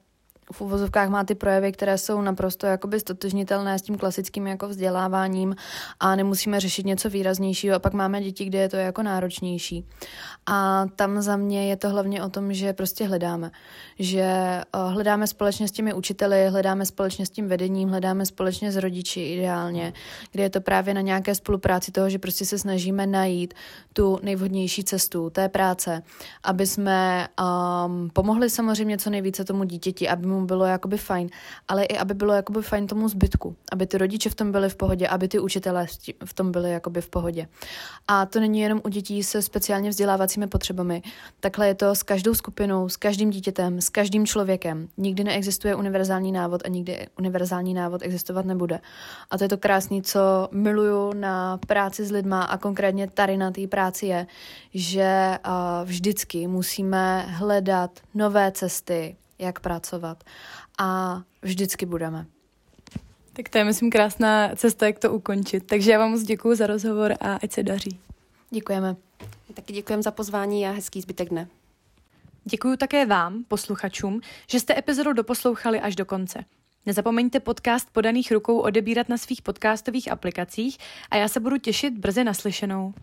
v uvozovkách má ty projevy, které jsou naprosto jakoby stotožnitelné s tím klasickým jako vzděláváním a nemusíme řešit něco výraznějšího a pak máme děti, kde je to jako náročnější. A tam za mě je to hlavně o tom, že prostě hledáme. Že eh, hledáme společně s těmi učiteli, hledáme společně s tím vedením, hledáme společně s rodiči ideálně, kde je to právě na nějaké spolupráci toho, že prostě se snažíme najít tu nejvhodnější cestu té práce, aby jsme um, pomohli samozřejmě co nejvíce tomu dítěti, aby mu bylo jakoby fajn, ale i aby bylo jakoby fajn tomu zbytku, aby ty rodiče v tom byli v pohodě, aby ty učitelé v tom byli jakoby v pohodě. A to není jenom u dětí se speciálně vzdělávacími potřebami. Takhle je to s každou skupinou, s každým dítětem, s každým člověkem. Nikdy neexistuje univerzální návod a nikdy univerzální návod existovat nebude. A to je to krásné, co miluju na práci s lidma a konkrétně tady na té práci je, že vždycky musíme hledat nové cesty, jak pracovat. A vždycky budeme. Tak to je, myslím, krásná cesta, jak to ukončit. Takže já vám moc děkuji za rozhovor a ať se daří. Děkujeme. Taky děkujeme za pozvání a hezký zbytek dne. Děkuji také vám, posluchačům, že jste epizodu doposlouchali až do konce. Nezapomeňte podcast podaných rukou odebírat na svých podcastových aplikacích a já se budu těšit brzy naslyšenou.